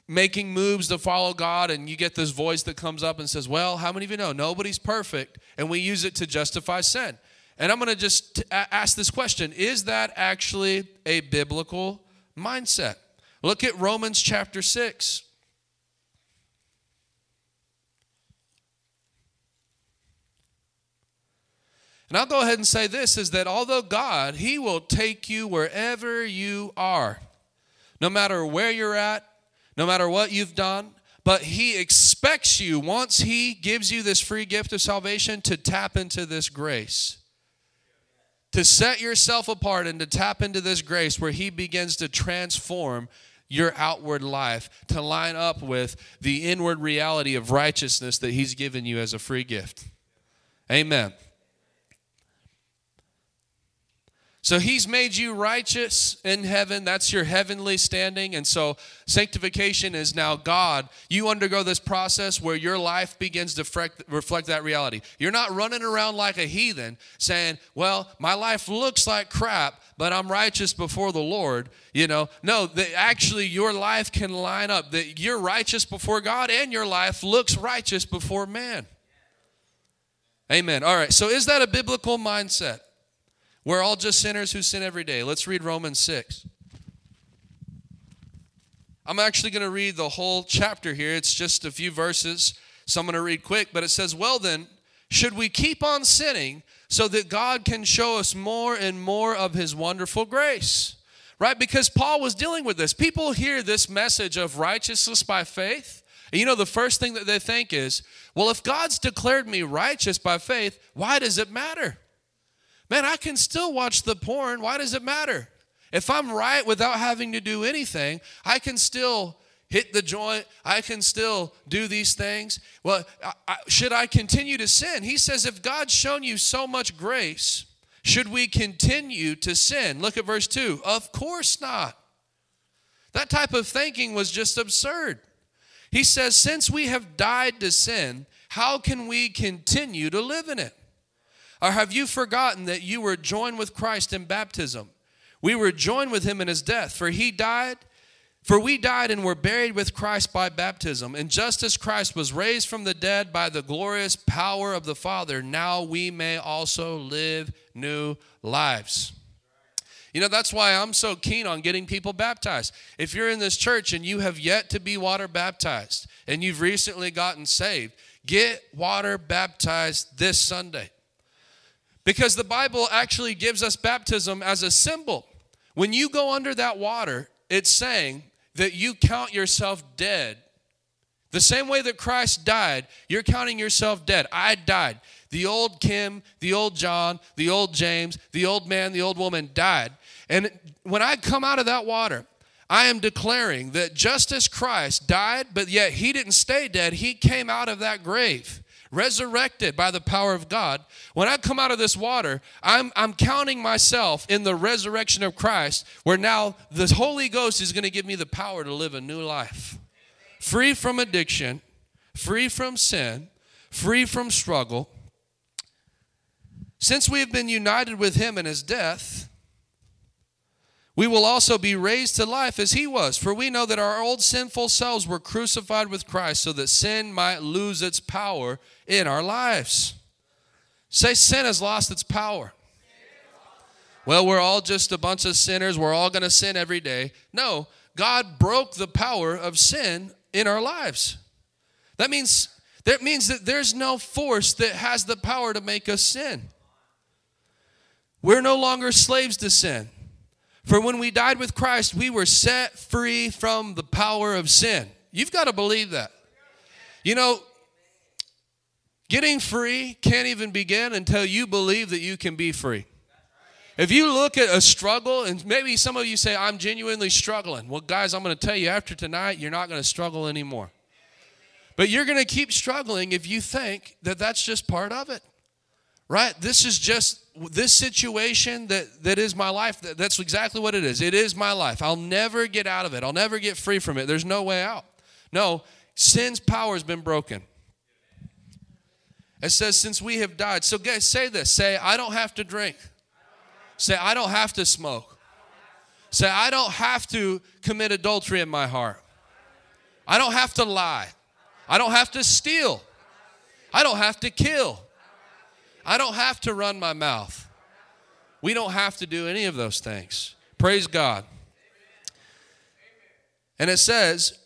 making moves to follow God, and you get this voice that comes up and says, Well, how many of you know nobody's perfect? And we use it to justify sin. And I'm going to just ask this question Is that actually a biblical mindset? Look at Romans chapter 6. And I'll go ahead and say this is that although God, He will take you wherever you are, no matter where you're at, no matter what you've done, but He expects you, once He gives you this free gift of salvation, to tap into this grace. To set yourself apart and to tap into this grace where He begins to transform your outward life to line up with the inward reality of righteousness that He's given you as a free gift. Amen. So he's made you righteous in heaven. That's your heavenly standing. And so sanctification is now God. You undergo this process where your life begins to reflect that reality. You're not running around like a heathen saying, Well, my life looks like crap, but I'm righteous before the Lord. You know, no, that actually your life can line up, that you're righteous before God and your life looks righteous before man. Amen. All right. So is that a biblical mindset? We're all just sinners who sin every day. Let's read Romans 6. I'm actually going to read the whole chapter here. It's just a few verses, so I'm going to read quick. But it says, Well, then, should we keep on sinning so that God can show us more and more of his wonderful grace? Right? Because Paul was dealing with this. People hear this message of righteousness by faith. And you know, the first thing that they think is, well, if God's declared me righteous by faith, why does it matter? Man, I can still watch the porn. Why does it matter? If I'm right without having to do anything, I can still hit the joint. I can still do these things. Well, I, I, should I continue to sin? He says, if God's shown you so much grace, should we continue to sin? Look at verse 2. Of course not. That type of thinking was just absurd. He says, since we have died to sin, how can we continue to live in it? Or have you forgotten that you were joined with Christ in baptism? We were joined with him in his death, for he died For we died and were buried with Christ by baptism, and just as Christ was raised from the dead by the glorious power of the Father, now we may also live new lives. You know, that's why I'm so keen on getting people baptized. If you're in this church and you have yet to be water baptized and you've recently gotten saved, get water baptized this Sunday. Because the Bible actually gives us baptism as a symbol. When you go under that water, it's saying, that you count yourself dead. The same way that Christ died, you're counting yourself dead. I died. The old Kim, the old John, the old James, the old man, the old woman died. And when I come out of that water, I am declaring that just as Christ died, but yet he didn't stay dead, he came out of that grave resurrected by the power of God. When I come out of this water, I'm, I'm counting myself in the resurrection of Christ, where now the Holy Ghost is going to give me the power to live a new life. Free from addiction, free from sin, free from struggle. Since we have been united with him in his death, we will also be raised to life as he was. For we know that our old sinful selves were crucified with Christ so that sin might lose its power in our lives. Say, sin has lost its power. Well, we're all just a bunch of sinners. We're all going to sin every day. No, God broke the power of sin in our lives. That means that means that there's no force that has the power to make us sin. We're no longer slaves to sin. For when we died with Christ, we were set free from the power of sin. You've got to believe that. You know, getting free can't even begin until you believe that you can be free. If you look at a struggle, and maybe some of you say, I'm genuinely struggling. Well, guys, I'm going to tell you after tonight, you're not going to struggle anymore. But you're going to keep struggling if you think that that's just part of it right? This is just this situation that that is my life that's exactly what it is. It is my life. I'll never get out of it. I'll never get free from it. There's no way out. No sin's power has been broken it says since we have died. So guys say this. Say i don't have to drink. Say i don't have to smoke. Say i don't have to commit adultery in my heart. I don't have to lie. I don't have to steal. I don't have to kill. I don't have to run my mouth. We don't have to do any of those things. Praise God. And it says,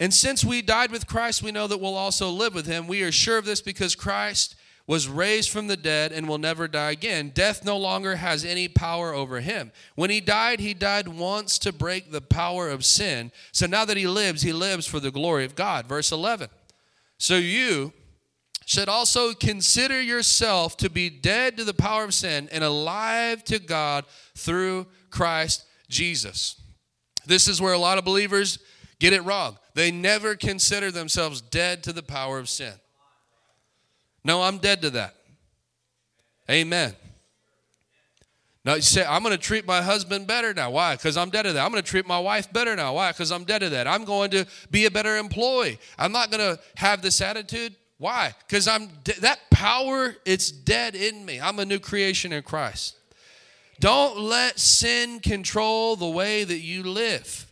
and since we died with Christ, we know that we'll also live with him. We are sure of this because Christ was raised from the dead and will never die again. Death no longer has any power over him. When he died, he died once to break the power of sin. So now that he lives, he lives for the glory of God. Verse 11. So you should also consider yourself to be dead to the power of sin and alive to God through Christ Jesus. This is where a lot of believers get it wrong. They never consider themselves dead to the power of sin. No, I'm dead to that. Amen. Now you say, I'm going to treat my husband better now. Why? Because I'm dead to that. I'm going to treat my wife better now. Why? Because I'm dead to that. I'm going to be a better employee. I'm not going to have this attitude. Why? Because I'm de- that power, it's dead in me. I'm a new creation in Christ. Don't let sin control the way that you live.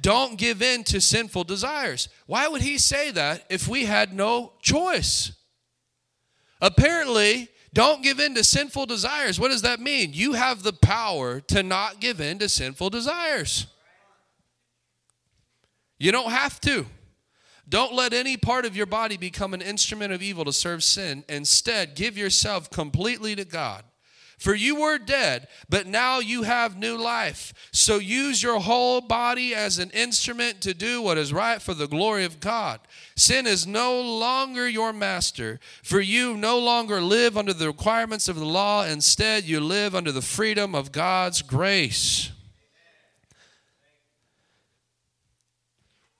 Don't give in to sinful desires. Why would he say that if we had no choice? Apparently, don't give in to sinful desires. What does that mean? You have the power to not give in to sinful desires. You don't have to. Don't let any part of your body become an instrument of evil to serve sin. Instead, give yourself completely to God. For you were dead, but now you have new life. So use your whole body as an instrument to do what is right for the glory of God. Sin is no longer your master, for you no longer live under the requirements of the law. Instead, you live under the freedom of God's grace.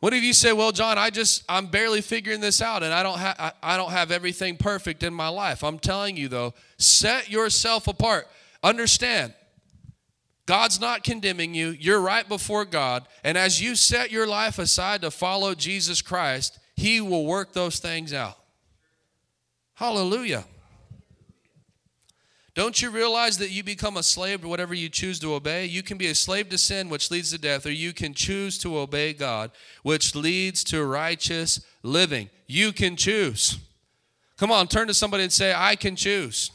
What if you say, "Well, John, I just I'm barely figuring this out and I don't have I, don't have everything perfect in my life." I'm telling you though, set yourself apart. Understand, God's not condemning you. You're right before God, and as you set your life aside to follow Jesus Christ, he will work those things out. Hallelujah. Don't you realize that you become a slave to whatever you choose to obey? You can be a slave to sin, which leads to death, or you can choose to obey God, which leads to righteous living. You can choose. Come on, turn to somebody and say, I can choose.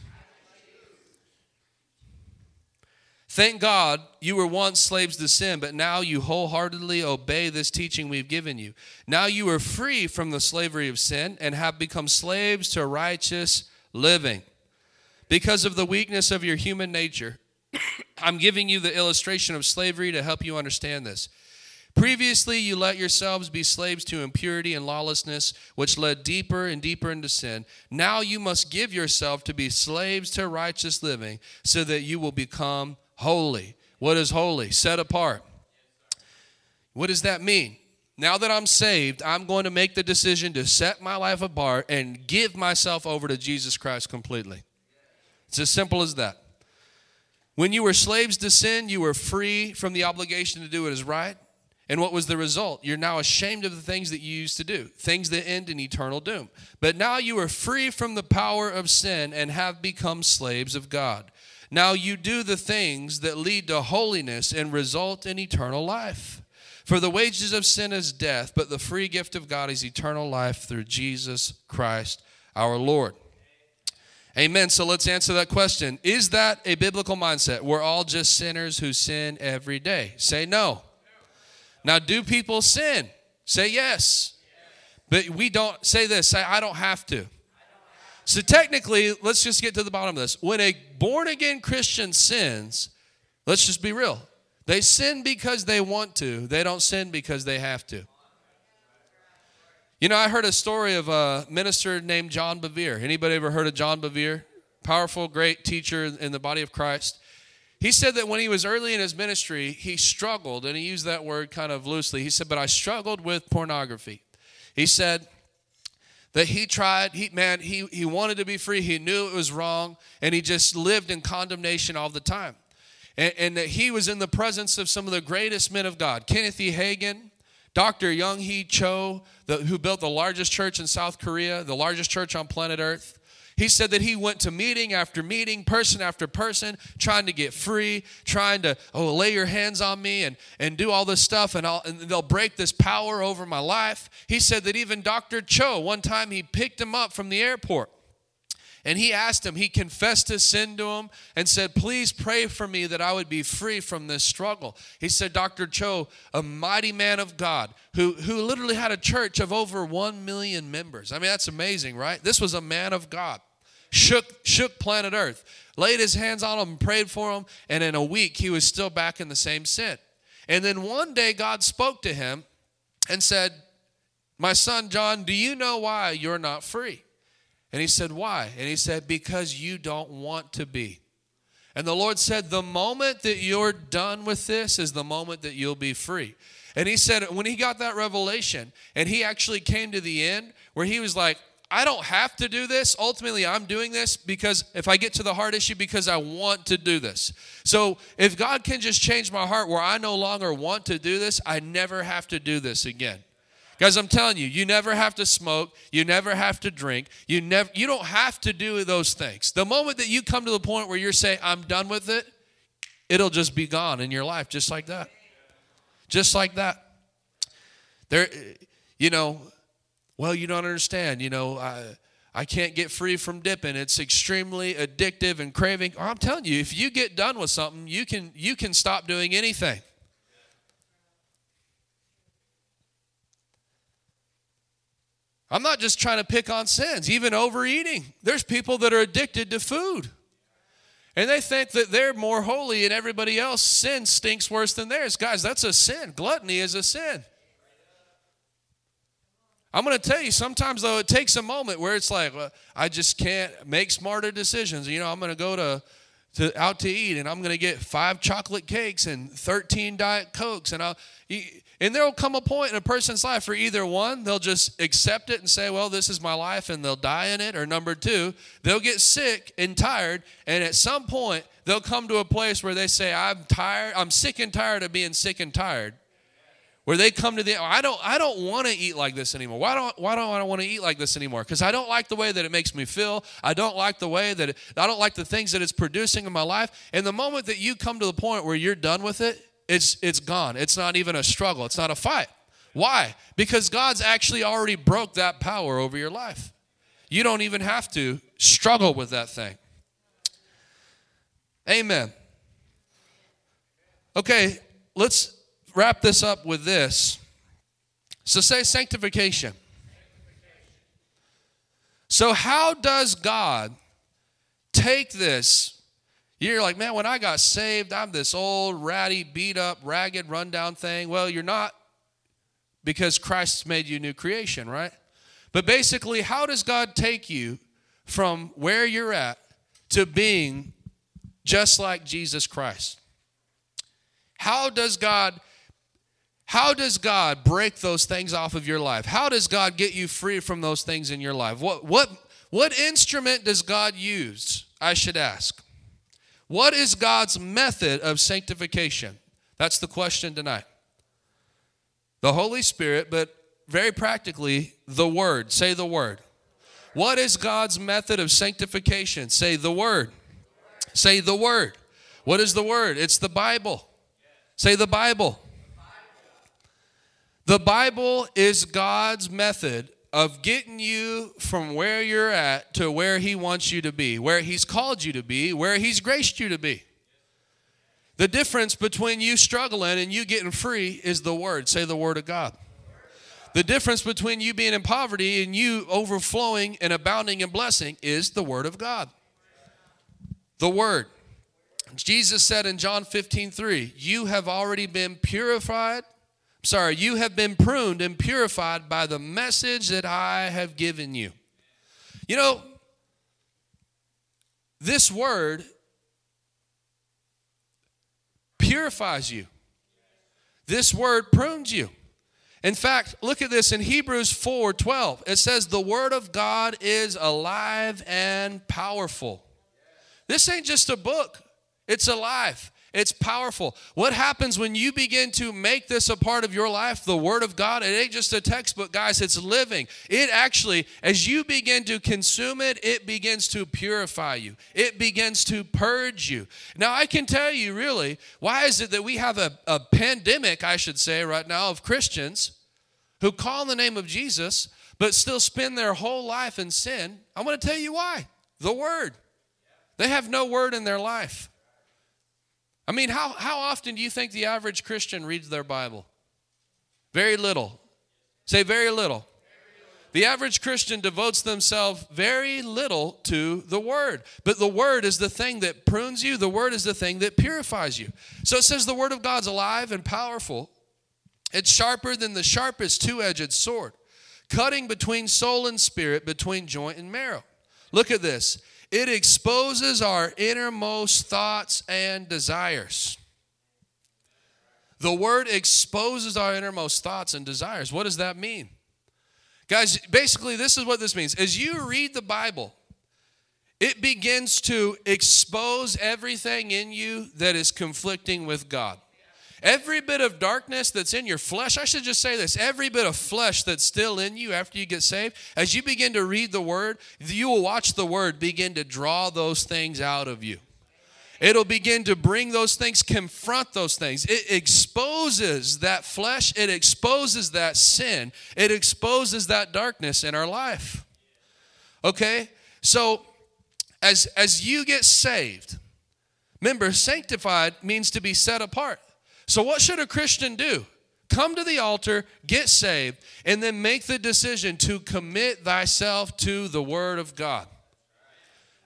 Thank God you were once slaves to sin, but now you wholeheartedly obey this teaching we've given you. Now you are free from the slavery of sin and have become slaves to righteous living. Because of the weakness of your human nature, I'm giving you the illustration of slavery to help you understand this. Previously, you let yourselves be slaves to impurity and lawlessness, which led deeper and deeper into sin. Now you must give yourself to be slaves to righteous living so that you will become holy. What is holy? Set apart. What does that mean? Now that I'm saved, I'm going to make the decision to set my life apart and give myself over to Jesus Christ completely. It's as simple as that. When you were slaves to sin, you were free from the obligation to do what is right. And what was the result? You're now ashamed of the things that you used to do, things that end in eternal doom. But now you are free from the power of sin and have become slaves of God. Now you do the things that lead to holiness and result in eternal life. For the wages of sin is death, but the free gift of God is eternal life through Jesus Christ our Lord. Amen. So let's answer that question. Is that a biblical mindset? We're all just sinners who sin every day. Say no. Now, do people sin? Say yes. But we don't say this. Say, I don't have to. So technically, let's just get to the bottom of this. When a born again Christian sins, let's just be real. They sin because they want to. They don't sin because they have to. You know, I heard a story of a minister named John Bevere. Anybody ever heard of John Bevere? Powerful, great teacher in the body of Christ. He said that when he was early in his ministry, he struggled, and he used that word kind of loosely. He said, But I struggled with pornography. He said, that he tried he man he he wanted to be free he knew it was wrong and he just lived in condemnation all the time and, and that he was in the presence of some of the greatest men of god kenneth e hagin dr Yonggi cho the, who built the largest church in south korea the largest church on planet earth he said that he went to meeting after meeting, person after person, trying to get free, trying to, oh, lay your hands on me and, and do all this stuff, and, I'll, and they'll break this power over my life. He said that even Dr. Cho, one time he picked him up from the airport. And he asked him, he confessed his sin to him and said, Please pray for me that I would be free from this struggle. He said, Dr. Cho, a mighty man of God who, who literally had a church of over 1 million members. I mean, that's amazing, right? This was a man of God. Shook, shook planet Earth, laid his hands on him prayed for him, and in a week he was still back in the same sin. And then one day God spoke to him and said, My son John, do you know why you're not free? And he said, Why? And he said, Because you don't want to be. And the Lord said, The moment that you're done with this is the moment that you'll be free. And he said, when he got that revelation, and he actually came to the end where he was like, I don't have to do this. Ultimately, I'm doing this because if I get to the heart issue, because I want to do this. So if God can just change my heart where I no longer want to do this, I never have to do this again. Guys, I'm telling you, you never have to smoke, you never have to drink, you never you don't have to do those things. The moment that you come to the point where you're saying I'm done with it, it'll just be gone in your life just like that. Just like that. There you know, well, you don't understand, you know, I I can't get free from dipping. It's extremely addictive and craving. I'm telling you, if you get done with something, you can you can stop doing anything. I'm not just trying to pick on sins, even overeating. There's people that are addicted to food. And they think that they're more holy and everybody else sin stinks worse than theirs. Guys, that's a sin. Gluttony is a sin. I'm going to tell you, sometimes though, it takes a moment where it's like, well, I just can't make smarter decisions. You know, I'm going to go to, to out to eat and I'm going to get five chocolate cakes and 13 Diet Cokes. And I'll, and there will come a point in a person's life for either one, they'll just accept it and say, well, this is my life, and they'll die in it. Or number two, they'll get sick and tired. And at some point, they'll come to a place where they say, I'm tired, I'm sick and tired of being sick and tired. where they come to the I don't I don't want to eat like this anymore. Why don't why don't I want to eat like this anymore? Because I don't like the way that it makes me feel. I don't like the way that it, I don't like the things that it's producing in my life. And the moment that you come to the point where you're done with it, it's it's gone. It's not even a struggle. It's not a fight. Why? Because God's actually already broke that power over your life. You don't even have to struggle with that thing. Amen. Okay, let's wrap this up with this. So say sanctification. So, how does God take this? You're like, man, when I got saved, I'm this old, ratty, beat up, ragged, rundown thing. Well, you're not because Christ's made you new creation, right? But basically, how does God take you from where you're at to being just like Jesus Christ? How does God how does God break those things off of your life? How does God get you free from those things in your life? What, what, what instrument does God use? I should ask. What is God's method of sanctification? That's the question tonight. The Holy Spirit, but very practically, the Word. Say the Word. What is God's method of sanctification? Say the Word. Say the Word. What is the Word? It's the Bible. Say the Bible. The Bible is God's method of getting you from where you're at to where He wants you to be, where He's called you to be, where He's graced you to be. The difference between you struggling and you getting free is the Word. Say the Word of God. The difference between you being in poverty and you overflowing and abounding in blessing is the Word of God. The Word. Jesus said in John 15, 3, You have already been purified sorry, you have been pruned and purified by the message that I have given you. You know, this word purifies you. This word prunes you. In fact, look at this in Hebrews 4:12. It says the word of God is alive and powerful. This ain't just a book. It's alive. It's powerful. What happens when you begin to make this a part of your life? The Word of God, it ain't just a textbook, guys, it's living. It actually, as you begin to consume it, it begins to purify you, it begins to purge you. Now, I can tell you really, why is it that we have a, a pandemic, I should say, right now, of Christians who call the name of Jesus, but still spend their whole life in sin? I'm going to tell you why. The Word. They have no Word in their life. I mean, how, how often do you think the average Christian reads their Bible? Very little. Say very little. The average Christian devotes themselves very little to the Word. But the Word is the thing that prunes you, the Word is the thing that purifies you. So it says the Word of God's alive and powerful. It's sharper than the sharpest two edged sword, cutting between soul and spirit, between joint and marrow. Look at this. It exposes our innermost thoughts and desires. The word exposes our innermost thoughts and desires. What does that mean? Guys, basically, this is what this means. As you read the Bible, it begins to expose everything in you that is conflicting with God. Every bit of darkness that's in your flesh, I should just say this every bit of flesh that's still in you after you get saved, as you begin to read the word, you will watch the word begin to draw those things out of you. It'll begin to bring those things, confront those things. It exposes that flesh, it exposes that sin, it exposes that darkness in our life. Okay? So, as, as you get saved, remember, sanctified means to be set apart. So, what should a Christian do? Come to the altar, get saved, and then make the decision to commit thyself to the Word of God.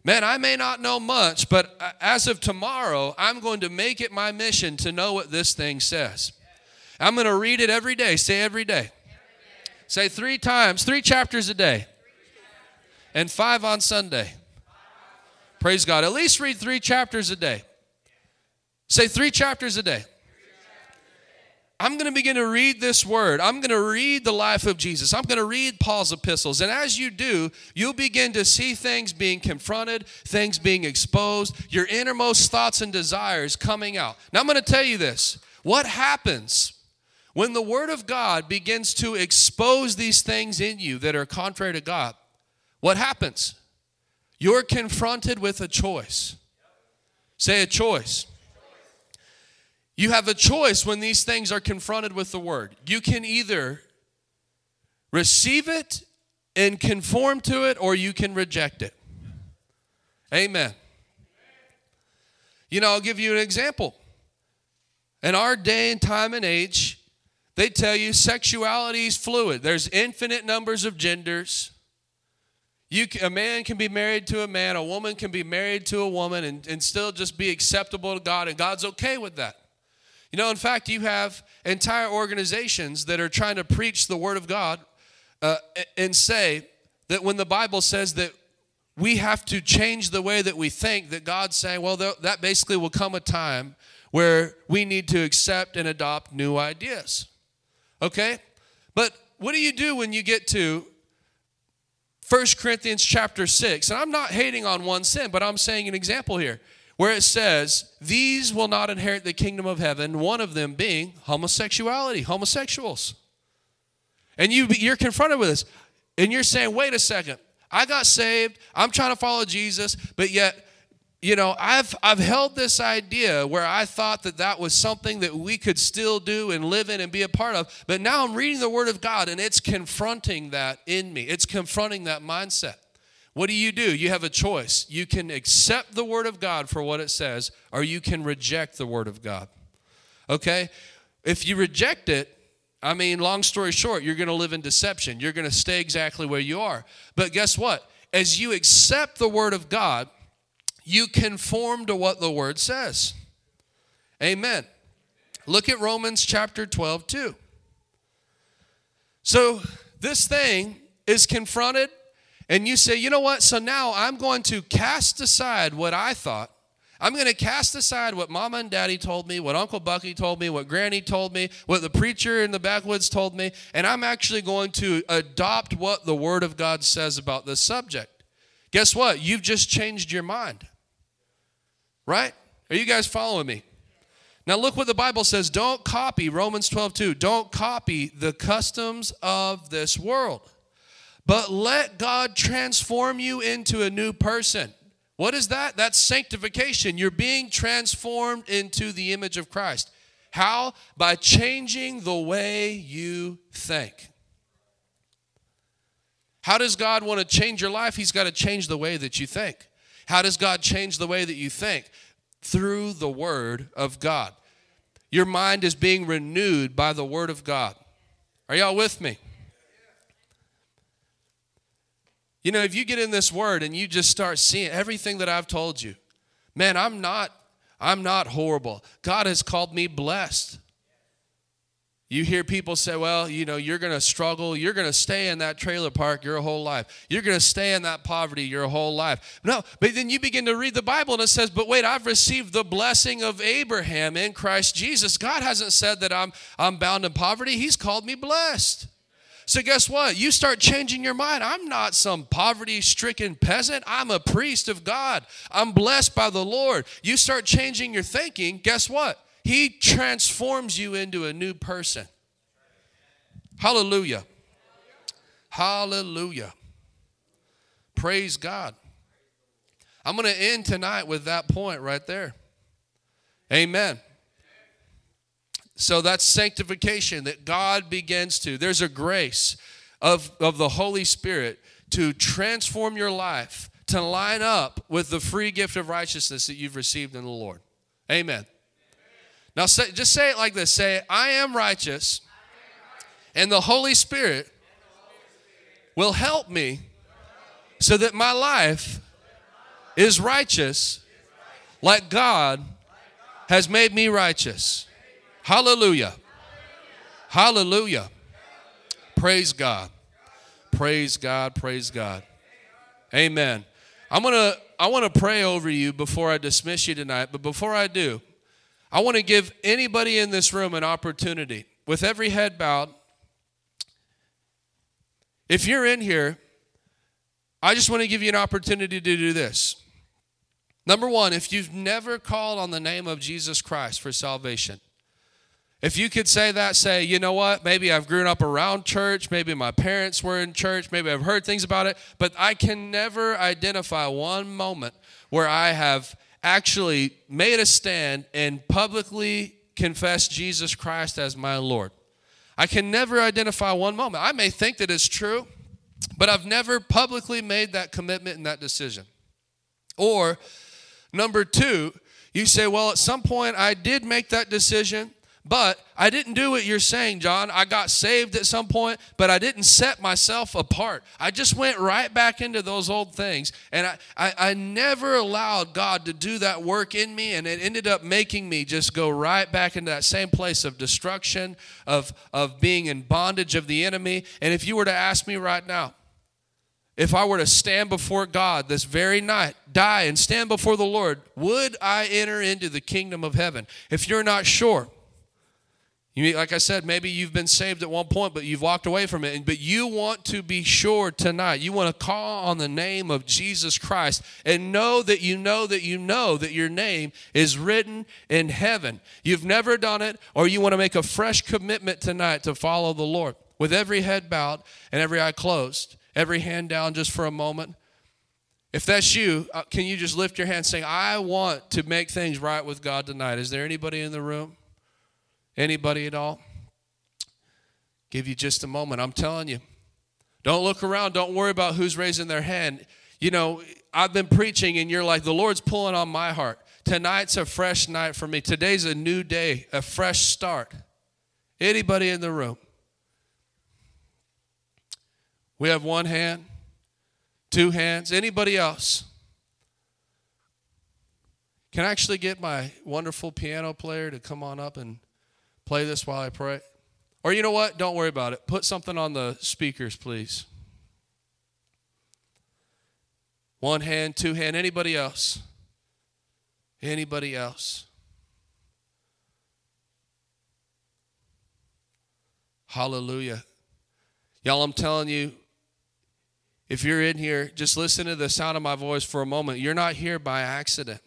Man, I may not know much, but as of tomorrow, I'm going to make it my mission to know what this thing says. I'm going to read it every day. Say every day. Say three times, three chapters a day, and five on Sunday. Praise God. At least read three chapters a day. Say three chapters a day. I'm going to begin to read this word. I'm going to read the life of Jesus. I'm going to read Paul's epistles. And as you do, you'll begin to see things being confronted, things being exposed, your innermost thoughts and desires coming out. Now, I'm going to tell you this what happens when the Word of God begins to expose these things in you that are contrary to God, what happens? You're confronted with a choice. Say a choice. You have a choice when these things are confronted with the Word. You can either receive it and conform to it, or you can reject it. Amen. You know, I'll give you an example. In our day and time and age, they tell you sexuality is fluid. There's infinite numbers of genders. You, a man can be married to a man, a woman can be married to a woman, and, and still just be acceptable to God, and God's okay with that. You know, in fact, you have entire organizations that are trying to preach the Word of God uh, and say that when the Bible says that we have to change the way that we think, that God's saying, well, that basically will come a time where we need to accept and adopt new ideas. Okay? But what do you do when you get to 1 Corinthians chapter 6? And I'm not hating on one sin, but I'm saying an example here where it says, These will not inherit the kingdom of heaven, one of them being homosexuality, homosexuals. And you, you're confronted with this, and you're saying, Wait a second, I got saved. I'm trying to follow Jesus, but yet, you know, I've I've held this idea where I thought that that was something that we could still do and live in and be a part of. But now I'm reading the Word of God, and it's confronting that in me. It's confronting that mindset. What do you do? You have a choice. You can accept the Word of God for what it says, or you can reject the Word of God. Okay? If you reject it, I mean, long story short, you're going to live in deception. You're going to stay exactly where you are. But guess what? As you accept the Word of God, you conform to what the Word says. Amen. Look at Romans chapter 12, too. So, this thing is confronted, and you say, you know what? So now I'm going to cast aside what I thought I'm going to cast aside what mama and daddy told me, what Uncle Bucky told me, what granny told me, what the preacher in the backwoods told me, and I'm actually going to adopt what the Word of God says about this subject. Guess what? You've just changed your mind. Right? Are you guys following me? Now look what the Bible says. Don't copy Romans 12, 2. Don't copy the customs of this world. But let God transform you into a new person. What is that? That's sanctification. You're being transformed into the image of Christ. How? By changing the way you think. How does God want to change your life? He's got to change the way that you think. How does God change the way that you think? Through the Word of God. Your mind is being renewed by the Word of God. Are y'all with me? You know, if you get in this word and you just start seeing everything that I've told you, man, I'm not I'm not horrible. God has called me blessed. You hear people say, well, you know, you're going to struggle. You're going to stay in that trailer park your whole life. You're going to stay in that poverty your whole life. No, but then you begin to read the Bible and it says, but wait, I've received the blessing of Abraham in Christ Jesus. God hasn't said that I'm, I'm bound in poverty, He's called me blessed. So, guess what? You start changing your mind. I'm not some poverty stricken peasant. I'm a priest of God. I'm blessed by the Lord. You start changing your thinking. Guess what? He transforms you into a new person. Hallelujah. Hallelujah. Praise God. I'm going to end tonight with that point right there. Amen. So that's sanctification that God begins to. There's a grace of, of the Holy Spirit to transform your life to line up with the free gift of righteousness that you've received in the Lord. Amen. Now say, just say it like this say, I am righteous, and the Holy Spirit will help me so that my life is righteous like God has made me righteous. Hallelujah. Hallelujah. Praise God. Praise God. Praise God. Amen. I'm going to I want to pray over you before I dismiss you tonight, but before I do, I want to give anybody in this room an opportunity with every head bowed. If you're in here, I just want to give you an opportunity to do this. Number one, if you've never called on the name of Jesus Christ for salvation, If you could say that, say, you know what, maybe I've grown up around church, maybe my parents were in church, maybe I've heard things about it, but I can never identify one moment where I have actually made a stand and publicly confessed Jesus Christ as my Lord. I can never identify one moment. I may think that it's true, but I've never publicly made that commitment and that decision. Or, number two, you say, well, at some point I did make that decision, but I didn't do what you're saying, John. I got saved at some point, but I didn't set myself apart. I just went right back into those old things. And I, I, I, never allowed God to do that work in me, and it ended up making me just go right back into that same place of destruction, of, of being in bondage of the enemy. And if you were to ask me right now, if I were to stand before God this very night, die and stand before the Lord, would I enter into the kingdom of heaven? If you're not sure, you, like I said, maybe you've been saved at one point, but you've walked away from it. But you want to be sure tonight. You want to call on the name of Jesus Christ and know that you know that you know that your name is written in heaven. You've never done it, or you want to make a fresh commitment tonight to follow the Lord. With every head bowed and every eye closed, every hand down just for a moment. If that's you, uh, can you just lift your hand saying, I want to make things right with God tonight? Is there anybody in the room? Anybody at all? Give you just a moment. I'm telling you. Don't look around. Don't worry about who's raising their hand. You know, I've been preaching and you're like, the Lord's pulling on my heart. Tonight's a fresh night for me. Today's a new day, a fresh start. Anybody in the room? We have one hand, two hands. Anybody else? Can I actually get my wonderful piano player to come on up and play this while I pray? Or you know what? Don't worry about it. Put something on the speakers, please. One hand, two hand. Anybody else? Anybody else? Hallelujah. Y'all, I'm telling you, if you're in here, just listen to the sound of my voice for a moment. You're not here by accident.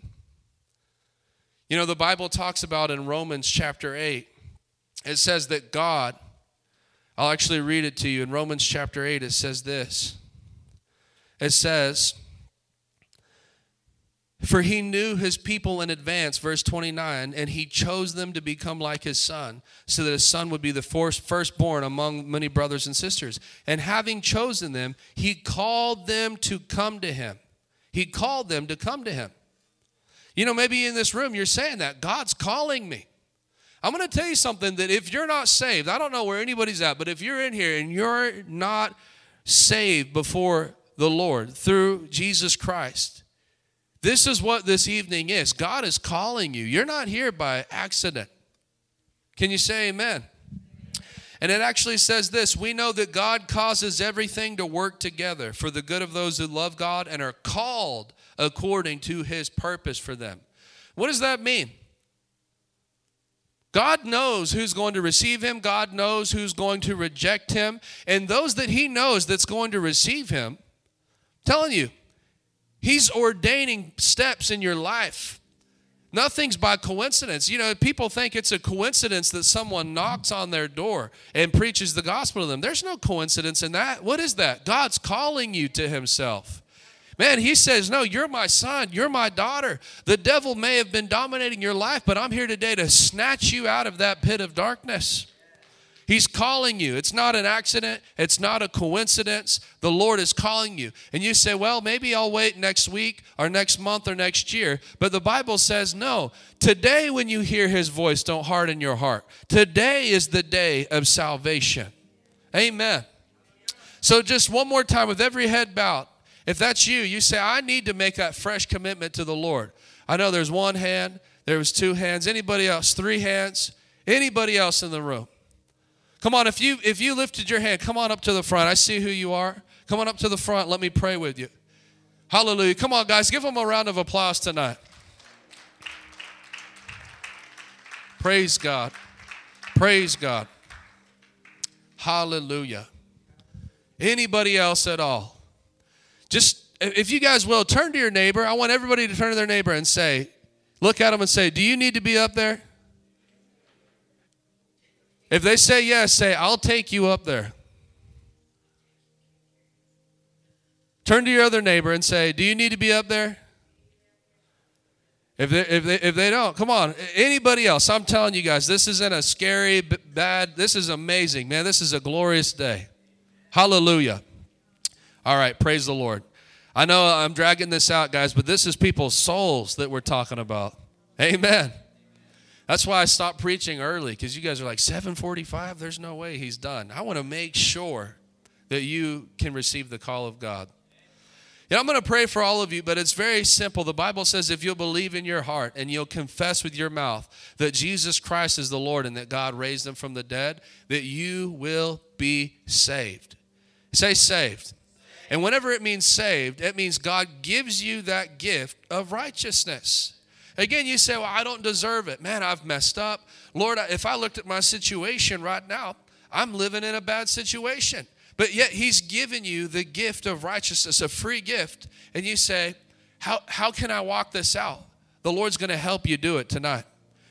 You know, the Bible talks about in Romans chapter 8 it says that God, I'll actually read it to you. In Romans chapter 8, it says this. It says, For he knew his people in advance, verse 29, and he chose them to become like his son, so that his son would be the firstborn among many brothers and sisters. And having chosen them, he called them to come to him. He called them to come to him. You know, maybe in this room you're saying that God's calling me. I'm going to tell you something that if you're not saved, I don't know where anybody's at, but if you're in here and you're not saved before the Lord through Jesus Christ, this is what this evening is. God is calling you. You're not here by accident. Can you say amen? And it actually says this We know that God causes everything to work together for the good of those who love God and are called according to his purpose for them. What does that mean? God knows who's going to receive him. God knows who's going to reject him. And those that he knows that's going to receive him, telling you, he's ordaining steps in your life. Nothing's by coincidence. You know, people think it's a coincidence that someone knocks on their door and preaches the gospel to them. There's no coincidence in that. What is that? God's calling you to himself. Man, he says, No, you're my son. You're my daughter. The devil may have been dominating your life, but I'm here today to snatch you out of that pit of darkness. He's calling you. It's not an accident. It's not a coincidence. The Lord is calling you. And you say, well, maybe I'll wait next week or next month or next year. But the Bible says, no. Today, when you hear his voice, don't harden your heart. Today is the day of salvation. Amen. So, just one more time, with every head bowed, if that's you, you say, I need to make that fresh commitment to the Lord. I know there's one hand, there was two hands. Anybody else? Three hands? Anybody else in the room? Come on, if you if you lifted your hand, come on up to the front. I see who you are. Come on up to the front. Let me pray with you. Hallelujah. Come on, guys, give them a round of applause tonight. Praise God. Praise God. Hallelujah. Anybody else at all? Just, if you guys will, turn to your neighbor. I want everybody to turn to their neighbor and say, look at them and say, Do you need to be up there? If they say yes, say, I'll take you up there. Turn to your other neighbor and say, Do you need to be up there? If they, if, they, if they don't, come on. Anybody else? I'm telling you guys, this isn't a scary, bad, this is amazing, man. This is a glorious day. Hallelujah. All right, praise the Lord. I know I'm dragging this out, guys, but this is people's souls that we're talking about. Amen. That's why I stopped preaching early because you guys are like 7:45. There's no way he's done. I want to make sure that you can receive the call of God. And I'm going to pray for all of you, but it's very simple. The Bible says if you'll believe in your heart and you'll confess with your mouth that Jesus Christ is the Lord and that God raised him from the dead, that you will be saved. Say saved. And whenever it means saved, it means God gives you that gift of righteousness. Again, you say, Well, I don't deserve it. Man, I've messed up. Lord, if I looked at my situation right now, I'm living in a bad situation. But yet he's given you the gift of righteousness, a free gift. And you say, How, how can I walk this out? The Lord's going to help you do it tonight.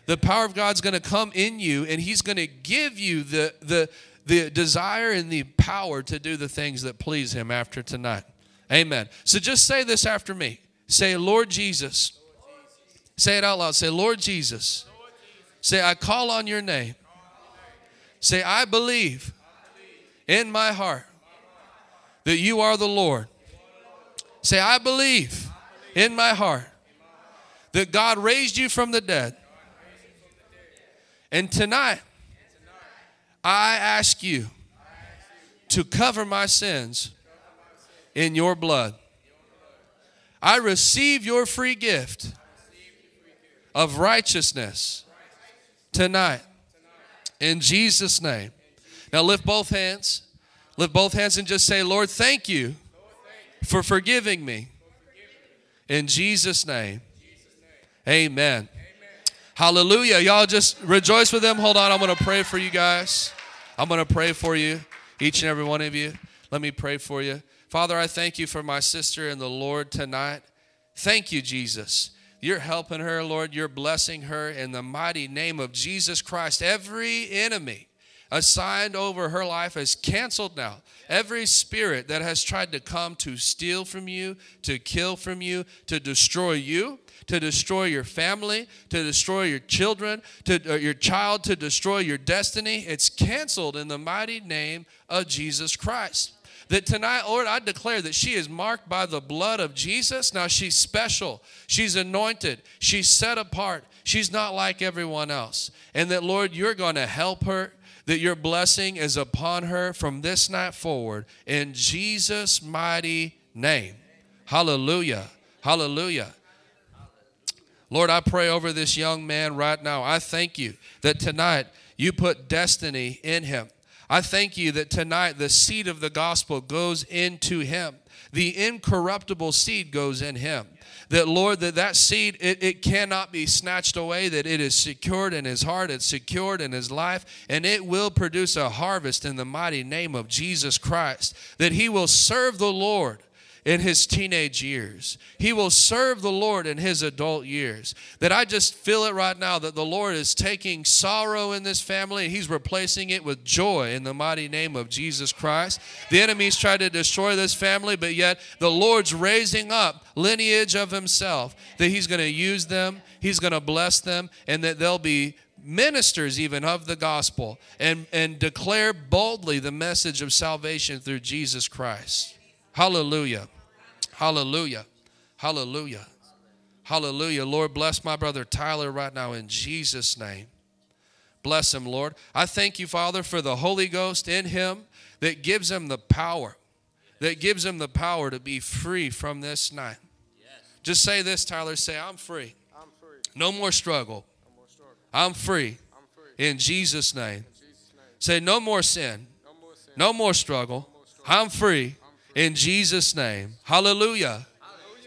The power of God's going to come in you, and he's going to give you the, the, the desire and the power to do the things that please him after tonight. Amen. So just say this after me. Say, Lord Jesus. Say it out loud. Say, Lord Jesus. Say, I call on your name. Say, I believe in my heart that you are the Lord. Say, I believe in my heart that God raised you from the dead. And tonight, I ask you to cover my sins in your blood. I receive your free gift of righteousness tonight in Jesus' name. Now lift both hands. Lift both hands and just say, Lord, thank you for forgiving me. In Jesus' name. Amen. Hallelujah. Y'all just rejoice with them. Hold on. I'm going to pray for you guys. I'm going to pray for you, each and every one of you. Let me pray for you. Father, I thank you for my sister in the Lord tonight. Thank you, Jesus. You're helping her, Lord. You're blessing her in the mighty name of Jesus Christ. Every enemy assigned over her life is canceled now. Every spirit that has tried to come to steal from you, to kill from you, to destroy you, to destroy your family, to destroy your children, to uh, your child, to destroy your destiny, it's canceled in the mighty name of Jesus Christ that tonight, Lord, I declare that she is marked by the blood of Jesus. Now she's special, she's anointed, she's set apart, she's not like everyone else. And that, Lord, you're going to help her, that your blessing is upon her from this night forward in Jesus' mighty name. Hallelujah. Hallelujah. Lord, I pray over this young man right now. I thank you that tonight you put destiny in him. I thank you that tonight the seed of the gospel goes into him. The incorruptible seed goes in him that lord that that seed it, it cannot be snatched away that it is secured in his heart it's secured in his life and it will produce a harvest in the mighty name of jesus christ that he will serve the lord in his teenage years. He will serve the Lord in his adult years. That I just feel it right now that the Lord is taking sorrow in this family and he's replacing it with joy in the mighty name of Jesus Christ. The enemy's tried to destroy this family, but yet the Lord's raising up lineage of himself that he's going to use them, he's going to bless them, and that they'll be ministers even of the gospel and, and declare boldly the message of salvation through Jesus Christ. Hallelujah. Hallelujah. Hallelujah. Hallelujah. Lord, bless my brother Tyler right now in Jesus' name. Bless him, Lord. I thank you, Father, for the Holy Ghost in him that gives him the power, that gives him the power to be free from this night. Yes. Just say this, Tyler. Say, I'm free. I'm free. No more struggle. No more struggle. I'm, free. I'm free. In Jesus' name. In Jesus name. Say, no more sin. No more, sin. No more struggle. No more struggle. I'm free in Jesus' name. Hallelujah.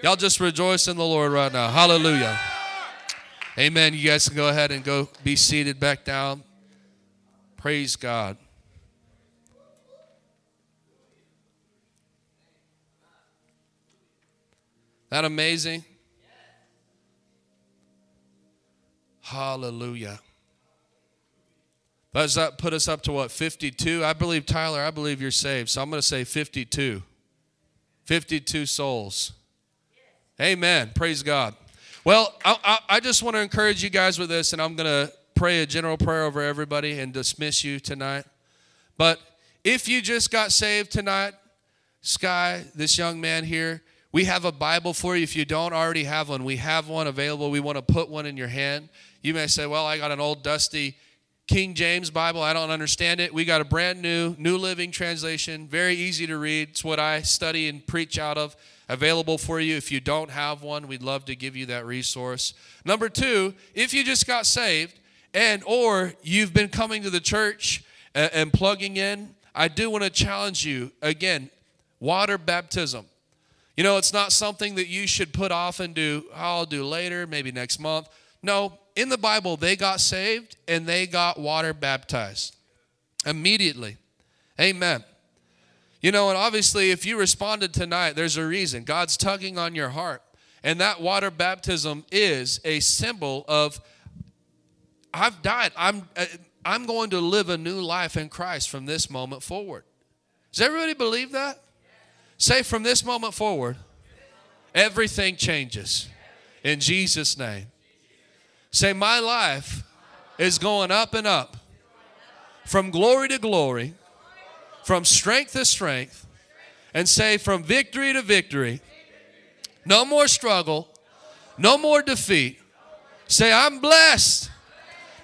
Y'all just rejoice in the Lord right now. Hallelujah. Amen. You guys can go ahead and go be seated back down. Praise God. That amazing? Hallelujah. Does that put us up to what, 52? I believe, Tyler, I believe you're saved. So I'm going to say 52. 52 souls. Amen. Praise God. Well, I, I, I just want to encourage you guys with this, and I'm going to pray a general prayer over everybody and dismiss you tonight. But if you just got saved tonight, Sky, this young man here, we have a Bible for you. If you don't already have one, we have one available. We want to put one in your hand. You may say, Well, I got an old dusty King James Bible. I don't understand it. We got a brand new, New Living Translation, very easy to read. It's what I study and preach out of. Available for you. If you don't have one, we'd love to give you that resource. Number two, if you just got saved and or you've been coming to the church and, and plugging in, I do want to challenge you again. Water baptism. You know, it's not something that you should put off and do. Oh, I'll do later, maybe next month. No, in the Bible, they got saved and they got water baptized immediately. Amen. You know, and obviously, if you responded tonight, there's a reason. God's tugging on your heart. And that water baptism is a symbol of I've died. I'm, uh, I'm going to live a new life in Christ from this moment forward. Does everybody believe that? Say, from this moment forward, everything changes. In Jesus' name. Say, my life is going up and up, from glory to glory from strength to strength and say from victory to victory. No more struggle, no more defeat. Say, I'm blessed.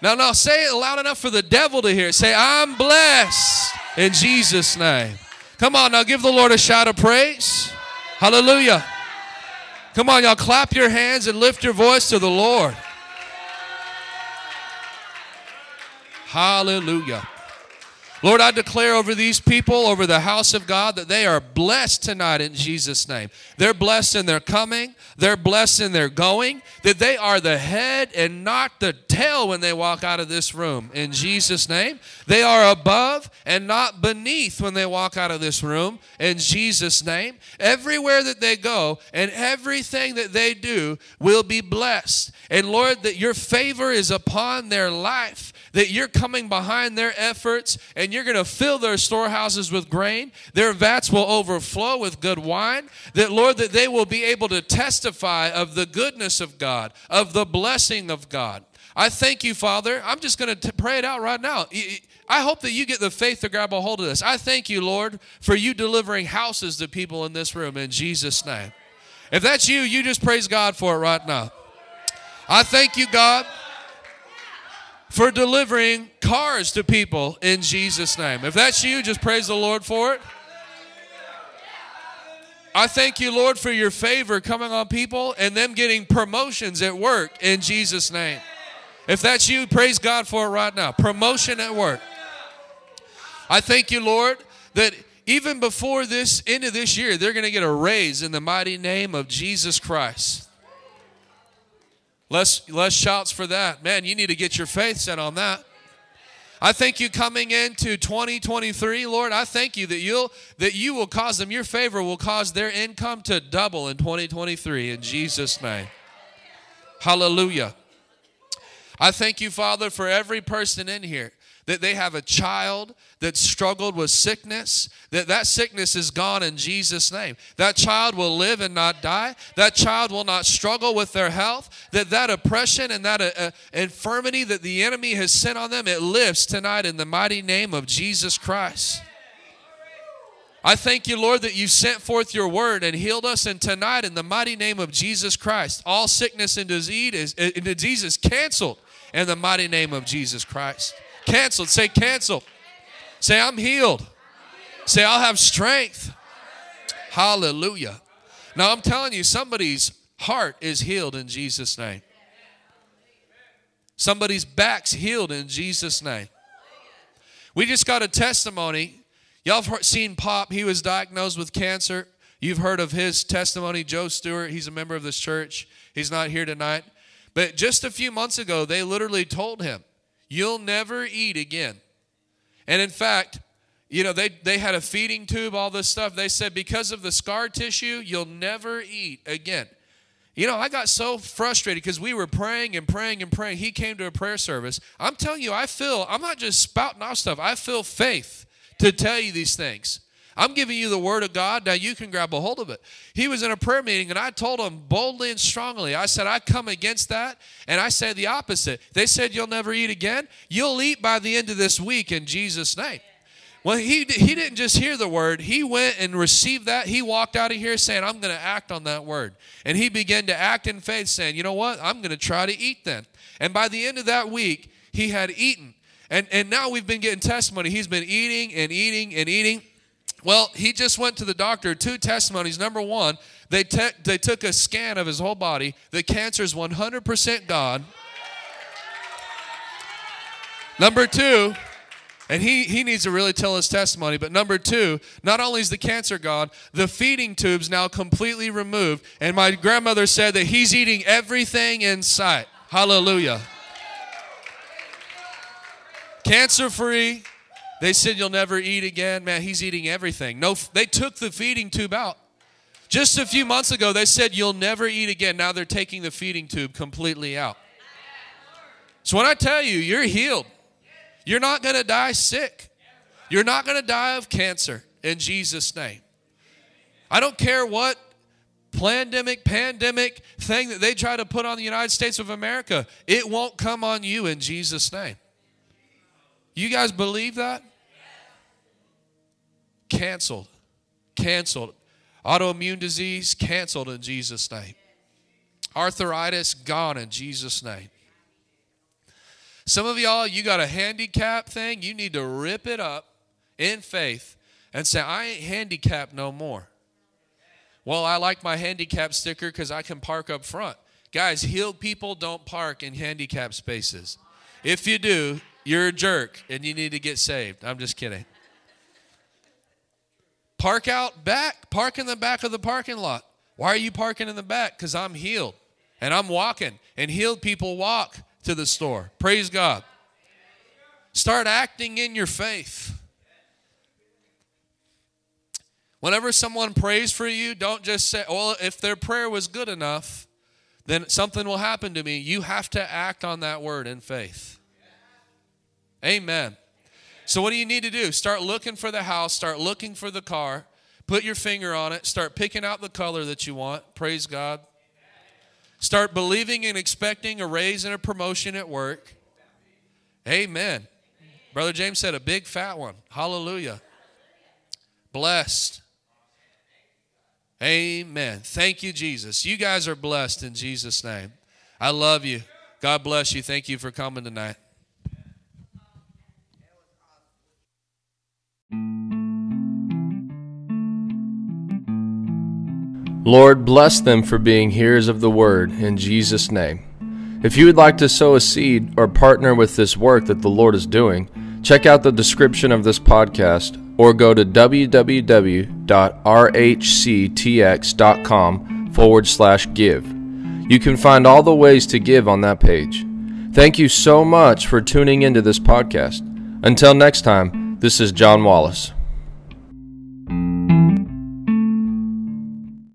Now, now, say it loud enough for the devil to hear. Say, I'm blessed in Jesus' name. Come on, now give the Lord a shout of praise. Hallelujah. Come on, y'all, clap your hands and lift your voice to the Lord. Hallelujah. Lord, I declare over these people, over the house of God, that they are blessed tonight in Jesus' name. They're blessed in their coming, they're blessed in their going, that they are the head and not the tail when they walk out of this room in Jesus' name. They are above and not beneath when they walk out of this room in Jesus' name. Everywhere that they go and everything that they do will be blessed. And Lord, that your favor is upon their life that you're coming behind their efforts and you're going to fill their storehouses with grain. Their vats will overflow with good wine. That, Lord, that they will be able to testify of the goodness of God, of the blessing of God. I thank you, Father. I'm just going to pray it out right now. I hope that you get the faith to grab a hold of this. I thank you, Lord, for you delivering houses to people in this room in Jesus' name. If that's you, you just praise God for it right now. I thank you, God for delivering cars to people in Jesus' name. If that's you, just praise the Lord for it. I thank you, Lord, for your favor coming on people and them getting promotions at work in Jesus' name. If that's you, praise God for it right now. Promotion at work. I thank you, Lord, that even before this end of this year, they're going to get a raise in the mighty name of Jesus Christ. Less, less shouts for that. Man, you need to get your faith set on that. I thank you coming into 2023, Lord. I thank you that you'll that you will cause them your favor will cause their income to double in 2023 in Jesus name. Hallelujah. I thank you, Father, for every person in here that they have a child that struggled with sickness, that that sickness is gone in Jesus' name. That child will live and not die. That child will not struggle with their health. That that oppression and that uh, uh, infirmity that the enemy has sent on them, it lifts tonight in the mighty name of Jesus Christ. I thank you, Lord, that you sent forth your word and healed us. And tonight, in the mighty name of Jesus Christ, all sickness and disease is, uh, disease is canceled in the mighty name of Jesus Christ. Canceled. Say, cancel. Say, I'm healed. Say, I'll have strength. Hallelujah. Now, I'm telling you, somebody's heart is healed in Jesus' name. Somebody's back's healed in Jesus' name. We just got a testimony. Y'all have seen Pop. He was diagnosed with cancer. You've heard of his testimony. Joe Stewart, he's a member of this church. He's not here tonight. But just a few months ago, they literally told him, You'll never eat again. And in fact, you know, they, they had a feeding tube, all this stuff. They said, because of the scar tissue, you'll never eat again. You know, I got so frustrated because we were praying and praying and praying. He came to a prayer service. I'm telling you, I feel, I'm not just spouting off stuff, I feel faith to tell you these things. I'm giving you the word of God. Now you can grab a hold of it. He was in a prayer meeting and I told him boldly and strongly, I said, I come against that. And I said the opposite. They said, You'll never eat again. You'll eat by the end of this week in Jesus' name. Well, he, he didn't just hear the word, he went and received that. He walked out of here saying, I'm going to act on that word. And he began to act in faith, saying, You know what? I'm going to try to eat then. And by the end of that week, he had eaten. And, and now we've been getting testimony. He's been eating and eating and eating. Well, he just went to the doctor. Two testimonies. Number one, they, te- they took a scan of his whole body. The cancer is 100% gone. Number two, and he, he needs to really tell his testimony. But number two, not only is the cancer gone, the feeding tube's now completely removed. And my grandmother said that he's eating everything in sight. Hallelujah. Cancer free, they said you'll never eat again. Man, he's eating everything. No, they took the feeding tube out. Just a few months ago, they said you'll never eat again. Now they're taking the feeding tube completely out. So when I tell you, you're healed, you're not going to die sick. You're not going to die of cancer in Jesus' name. I don't care what pandemic, pandemic thing that they try to put on the United States of America, it won't come on you in Jesus' name. You guys believe that? Canceled. Canceled. Autoimmune disease, canceled in Jesus' name. Arthritis, gone in Jesus' name. Some of y'all, you got a handicap thing, you need to rip it up in faith and say, I ain't handicapped no more. Well, I like my handicap sticker because I can park up front. Guys, healed people don't park in handicap spaces. If you do, you're a jerk and you need to get saved. I'm just kidding. Park out back, park in the back of the parking lot. Why are you parking in the back? Because I'm healed and I'm walking, and healed people walk to the store. Praise God. Start acting in your faith. Whenever someone prays for you, don't just say, well, if their prayer was good enough, then something will happen to me. You have to act on that word in faith. Amen. So, what do you need to do? Start looking for the house, start looking for the car, put your finger on it, start picking out the color that you want. Praise God. Start believing and expecting a raise and a promotion at work. Amen. Brother James said a big fat one. Hallelujah. Blessed. Amen. Thank you, Jesus. You guys are blessed in Jesus' name. I love you. God bless you. Thank you for coming tonight. Lord, bless them for being hearers of the word in Jesus' name. If you would like to sow a seed or partner with this work that the Lord is doing, check out the description of this podcast or go to www.rhctx.com forward slash give. You can find all the ways to give on that page. Thank you so much for tuning into this podcast. Until next time, this is John Wallace.